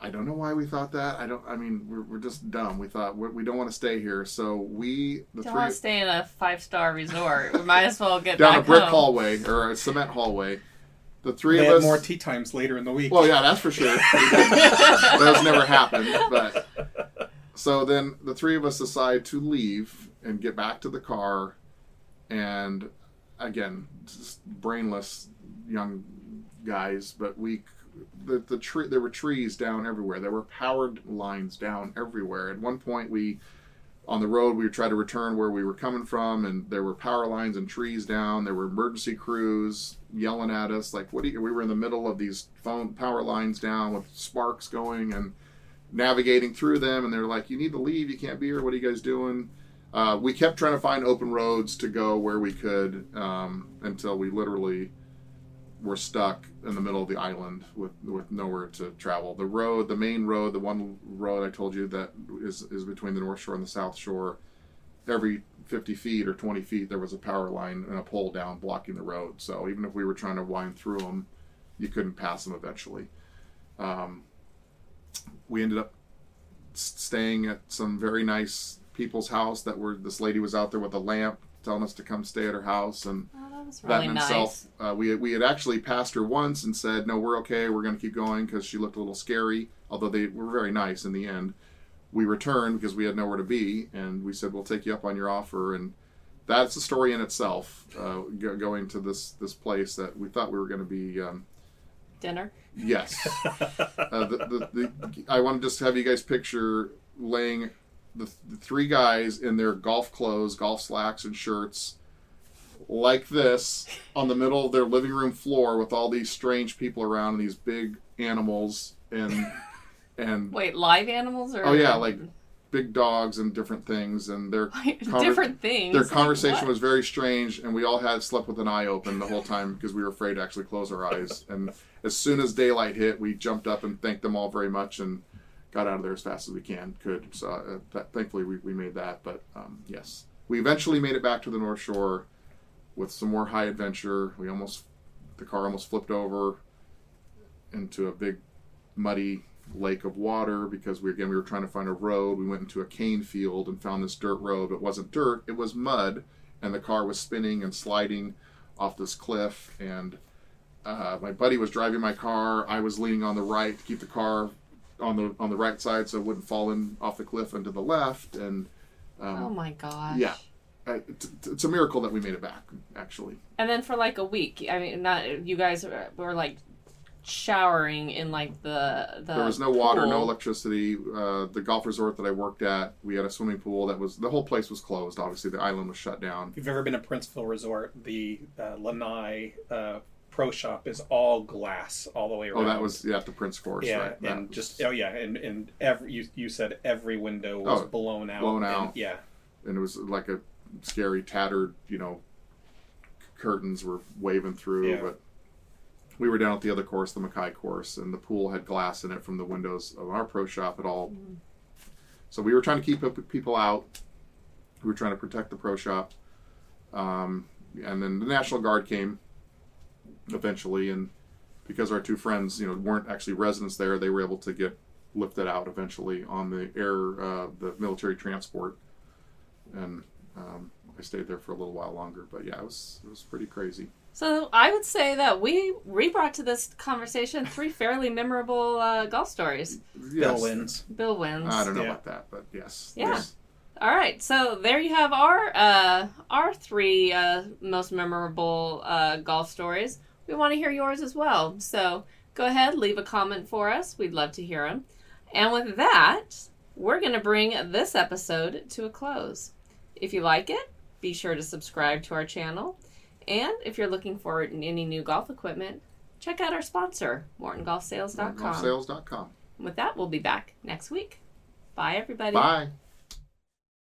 I don't know why we thought that. I don't. I mean, we're, we're just dumb. We thought we, we don't want to stay here, so we the Don't want to stay in a five star resort. We might as well get down a brick home. hallway or a cement hallway. the three They of had us. more tee times later in the week. Well, yeah, that's for sure. *laughs* That's never happened. But so then the three of us decide to leave and get back to the car, and again, just brainless young guys. But we, the the tree, there were trees down everywhere. There were powered lines down everywhere. At one point, we on the road we tried to return where we were coming from and there were power lines and trees down there were emergency crews yelling at us like what Are you we were in the middle of these phone power lines down with sparks going and navigating through them and they're like you need to leave you can't be here what are you guys doing uh, we kept trying to find open roads to go where we could um, until we literally were stuck in the middle of the island with with nowhere to travel. The road, the main road, the one road I told you that is is between the North Shore and the South Shore. Every 50 feet or 20 feet, there was a power line and a pole down blocking the road. So even if we were trying to wind through them, you couldn't pass them eventually. Um, we ended up staying at some very nice people's house that were this lady was out there with a lamp telling us to come stay at her house and Oh, that was that really in nice. itself, uh, we we had actually passed her once and said, "No, we're okay. We're going to keep going" because she looked a little scary. Although they were very nice in the end. We returned because we had nowhere to be, and we said, "We'll take you up on your offer." And that's a story in itself. Uh, go, going to this this place that we thought we were going to be. Um, Dinner. yes. *laughs* uh, the, the, the, I want to just have you guys picture laying the, the three guys in their golf clothes, golf slacks, and shirts like this on the middle of their living room floor with all these strange people around and these big animals and *laughs* and Wait, live animals or? oh yeah like mm. big dogs and different things and their *laughs* conver- different things. their conversation what? was very strange and we all had slept with an eye open the whole time because we were afraid to actually close our eyes and as soon as daylight hit we jumped up and thanked them all very much and got out of there as fast as we can could so uh, th- thankfully we, we made that but um, yes we eventually made it back to the north shore with some more high adventure we almost the car almost flipped over into a big muddy lake of water because we again we were trying to find a road. We went into a cane field and found this dirt road. It wasn't dirt, it was mud, and the car was spinning and sliding off this cliff. And uh, my buddy was driving my car. I was leaning on the right to keep the car on the on the right side so it wouldn't fall in off the cliff and to the left. And um, Oh my gosh. yeah. uh, it's, it's a miracle that we made it back, actually. And then for like a week, I mean, not you guys were, were like showering in like the the. there was no water, no electricity. Uh, the golf resort that I worked at, we had a swimming pool that was the whole place was closed. Obviously, the island was shut down. If you've ever been to Princeville Resort, the uh, Lanai uh, Pro Shop is all glass all the way around. Oh, that was yeah, the Prince Course, yeah, right? That and was- just oh yeah, and and every you you said every window was Oh, blown out, blown and- out. yeah, and it was like a scary, tattered, you know, curtains were waving through. Yeah. But we were down at the other course, the Makai course, and the pool had glass in it from the windows of our pro shop at all. So we were trying to keep people out. We were trying to protect the pro shop. Um, and then the National Guard came eventually, and because our two friends, you know, weren't actually residents there, they were able to get lifted out eventually on the air, uh, the military transport and um, I stayed there for a little while longer. But yeah, it was it was pretty crazy. So I would say that we we brought to this conversation three fairly memorable uh, golf stories. Bill wins. Bill wins. I don't know Yeah. about that, but yes. Yeah. yes. All right, so there you have our uh, our three uh, most memorable uh, golf stories. We want to hear yours as well. So go ahead, leave a comment for us. We'd love to hear them. And with that, we're going to bring this episode to a close. If you like it, be sure to subscribe to our channel. And if you're looking for any new golf equipment, check out our sponsor, MortonGolfSales.com. Golfsales.com. With that, we'll be back next week. Bye, everybody. Bye.